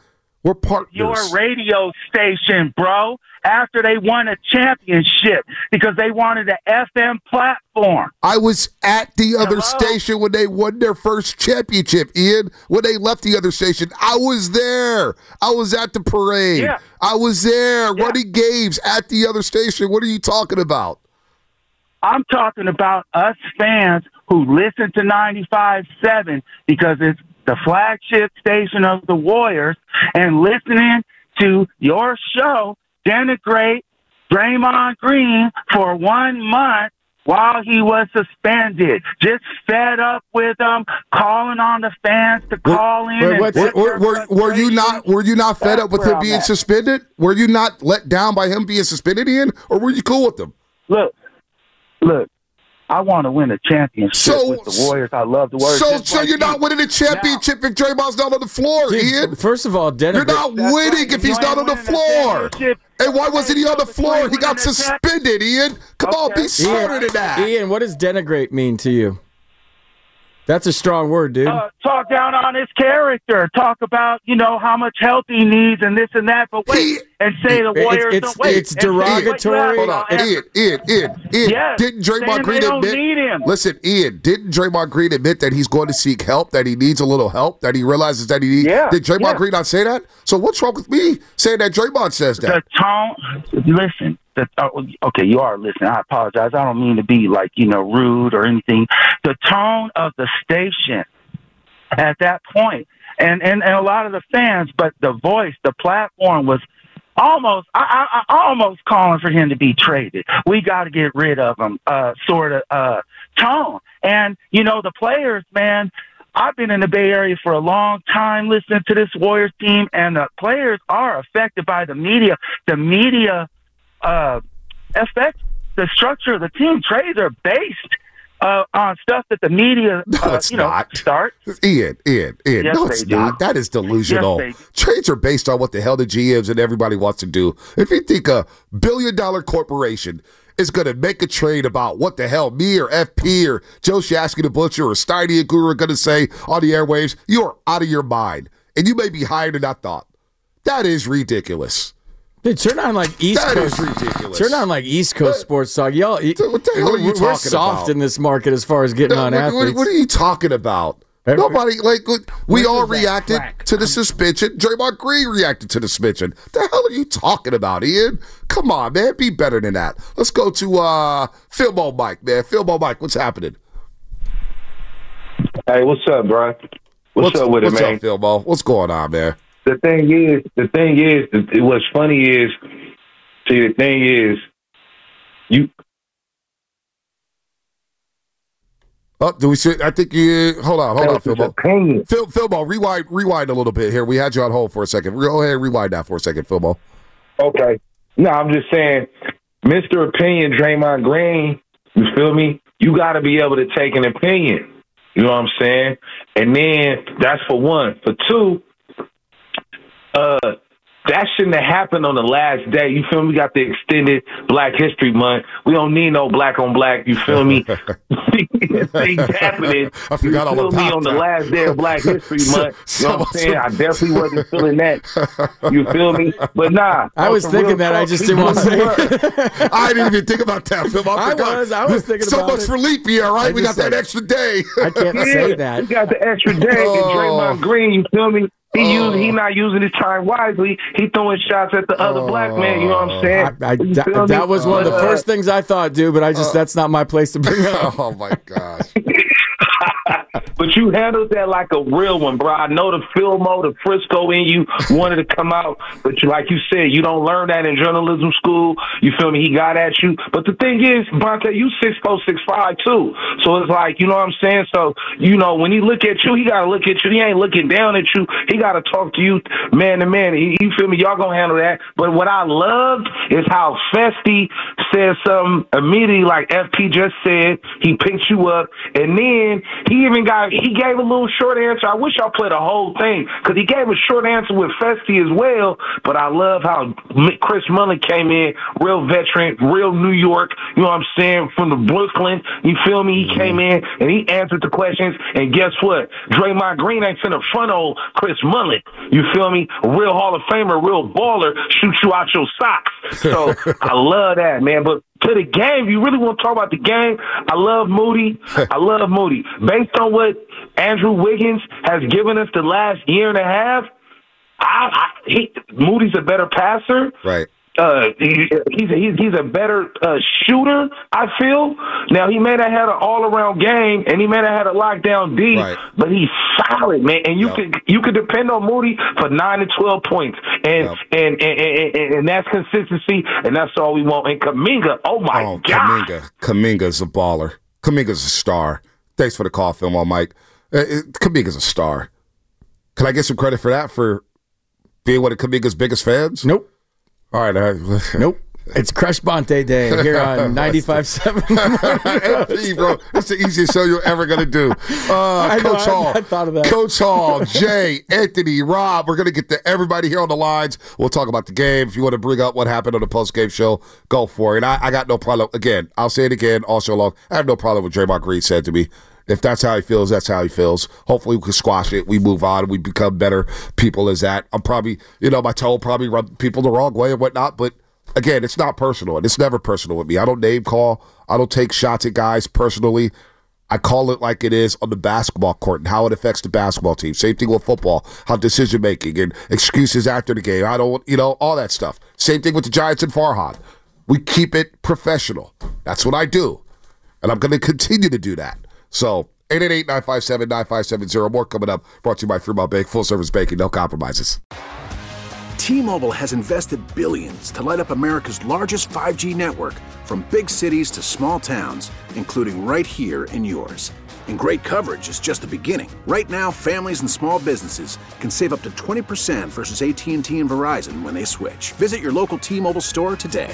We're partners. Your radio station, bro. After they won a championship because they wanted an FM platform. I was at the other Hello? station when they won their first championship, Ian. When they left the other station, I was there. I was at the parade. Yeah. I was there running games at the other station. What are you talking about? I'm talking about us fans who listen to 95.7 because it's the flagship station of the Warriors and listening to your show denigrate Draymond Green for one month while he was suspended. Just fed up with them, calling on the fans to call in. and Were, vent were, were, were you not were you not fed That's up with him I'm being at. suspended? Were you not let down by him being suspended, Ian, or were you cool with him? Look, look. I want to win a championship So- with the Warriors. I love the Warriors. So, so like you're you. not winning a championship if Draymond's not on the floor, Dude, Ian. First of all, You're not winning right. if he's You not on the floor. And why wasn't he on the floor? He got winning the champ- suspended, Ian. Come on, be Okay. smarter than that. Ian, what does denigrate mean to you? That's a strong word, dude. uh, talk down on his character. Talk about you know how much help he needs and this and that. But wait, and say the It's- Warriors it's- don't wait. it's and say what you derogatory. Hold on, Ian, Ian, Ian, Ian. Yes, didn't Draymond Green don't admit? need him. Listen, Ian, didn't Draymond Green admit that he's going to seek help, that he needs a little help, that he realizes that he needs? Yeah, Did Draymond yeah. Green not say that? So what's wrong with me saying that Draymond says that? the tone. Listen, the, oh, okay, you are listening. I apologize. I don't mean to be like you know rude or anything. The tone of the station at that point, and and and a lot of the fans, but the voice, the platform was almost I, I, I almost calling for him to be traded. We got to get rid of him. Uh, sort of uh tone, and you know the players, man. I've been in the Bay Area for a long time listening to this Warriors team, and the players are affected by the media. The media uh, affects the structure of the team. Trades are based uh, on stuff that the media, uh, it's you know, not. start. Ian, Ian, Ian. Yes, no, it's do. not. That is delusional. Yes, Trades are based on what the hell the GMs and everybody wants to do. If you think a billion dollar corporation is going to make a trade about what the hell me or FP or Joe Shasky the Butcher or Steiny and Guru are going to say on the airwaves, you are out of your mind. And you may be higher than I thought. That is ridiculous. Dude, turn on like East That is Coast. ridiculous. Turn on like East Coast sports talk. Y'all, what the hell are you we're, we're soft about? in this market as far as getting No, on what, athletes. what- what are you talking about? Nobody like we- we all reacted to the suspension. Draymond Green reacted to the suspension. The hell are you talking about, Ian? Come on, man, be better than that. Let's go to uh Philmo Mike, man. Philmo Mike, what's happening? Hey, what's up, bro? What's, up with it, what's man? up, Philmo? What's going on, man? The thing is, the thing is, the, what's funny is, see, the thing is, you Oh, do we see? I think you. Hold on, hold on, opinion. Phil, Philmo, rewind, rewind a little bit here. We had you on hold for a second. Go ahead, rewind that for a second, Philmo. Okay. No, I'm just saying, Mr. Opinion, Draymond Green, you feel me? You got to be able to take an opinion. You know what I'm saying? And then that's for one. For two, uh, that shouldn't have happened on the last day. You feel me? We got the extended Black History Month. We don't need no black on black. You feel me? Things happening. I forgot all you feel me on the last day of Black History So- Month. You know what I'm so- saying? I definitely wasn't feeling that. You feel me? But nah. I was thinking that, I just didn't want to say it. I didn't even think about that, Philmo. I forgot. was- I was thinking so about much it. for leap year, right? I we got just that extra day. I can't Yeah, say that. He got the extra day. And Oh. Draymond Green, you feel me? He use, he not using his time wisely. He throwing shots at the other black man. You know what I'm saying? I, You that, that was one of the uh, first things I thought, dude. But I just that's not my place to bring up. oh my gosh. But you handled that like a real one, bro. I know the Filmo, the Frisco in you wanted to come out, but you, like you said, you don't learn that in journalism school. You feel me? He got at you. But the thing is, Bonta, you six four six five too. So it's like, you know what I'm saying? So, you know, when he look at you, he gotta look at you. He ain't looking down at you. He gotta talk to you man to man. He- You feel me? Y'all gonna handle that. But what I loved is how Festy said something immediately like FP just said. He picked you up and then he even got he gave a little short answer. I wish y'all played the whole thing because he gave a short answer with Festy as well. But I love how Chris Mullin came in, real veteran, real New York. You know what I'm saying? From the Brooklyn. You feel me? He mm-hmm. came in and he answered the questions. And guess what? Draymond Green ain't in the front old Chris Mullin. You feel me? Real Hall of Famer, real baller, shoot you out your socks. So I love that, man. But to the game, you really want to talk about the game? I love Moody. I love Moody. Based on what Andrew Wiggins has given us the last year and a half, I, I he, Moody's a better passer. Right. Uh, he, he's a, he's he's a better uh, shooter. I feel. Now he may not have had an all around game, and he may not have had a lockdown D, Right. but he's solid, man. And you Yep. could you could depend on Moody for nine to twelve points, and and, and, and and and that's consistency, and that's all we want. And Kuminga, oh my Oh, god, Kuminga. Kuminga's a baller. Kuminga's a star. Thanks for the call, film on Mike. Uh, uh, Kuminga's a star. Can I get some credit for that for being one of Kuminga's biggest fans? Nope. All right. Uh, Nope. It's Crush Bonta Day here on 95.7. Hey, bro, it's the easiest show you're ever gonna do. Uh, I know, Coach I- Hall, I thought of that. Coach Hall, Jay, Anthony, Rob. We're gonna get to everybody here on the lines. We'll talk about the game. If you want to bring up what happened on the post game show, go for it. And I, I got no problem. Again, I'll say it again all show long. I have no problem with Draymond Green said to me. If that's how he feels, that's how he feels. Hopefully, we can squash it. We move on. We become better people as that. I'm probably, you know, my tone probably rub people the wrong way and whatnot. But again, it's not personal. and It's never personal with me. I don't name call. I don't take shots at guys personally. I call it like it is on the basketball court and how it affects the basketball team. Same thing with football, how decision making and excuses after the game. I don't, you know, all that stuff. Same thing with the Giants and Farhan. We keep it professional. That's what I do. And I'm going to continue to do that. So 888-957-9570. More coming up. Brought to you by Fremont Bank. Full service banking. No compromises. T-Mobile has invested billions to light up America's largest 5G network from big cities to small towns, including right here in yours. And great coverage is just the beginning. Right now, families and small businesses can save up to 20% versus AT&T and Verizon when they switch. Visit your local T-Mobile store today.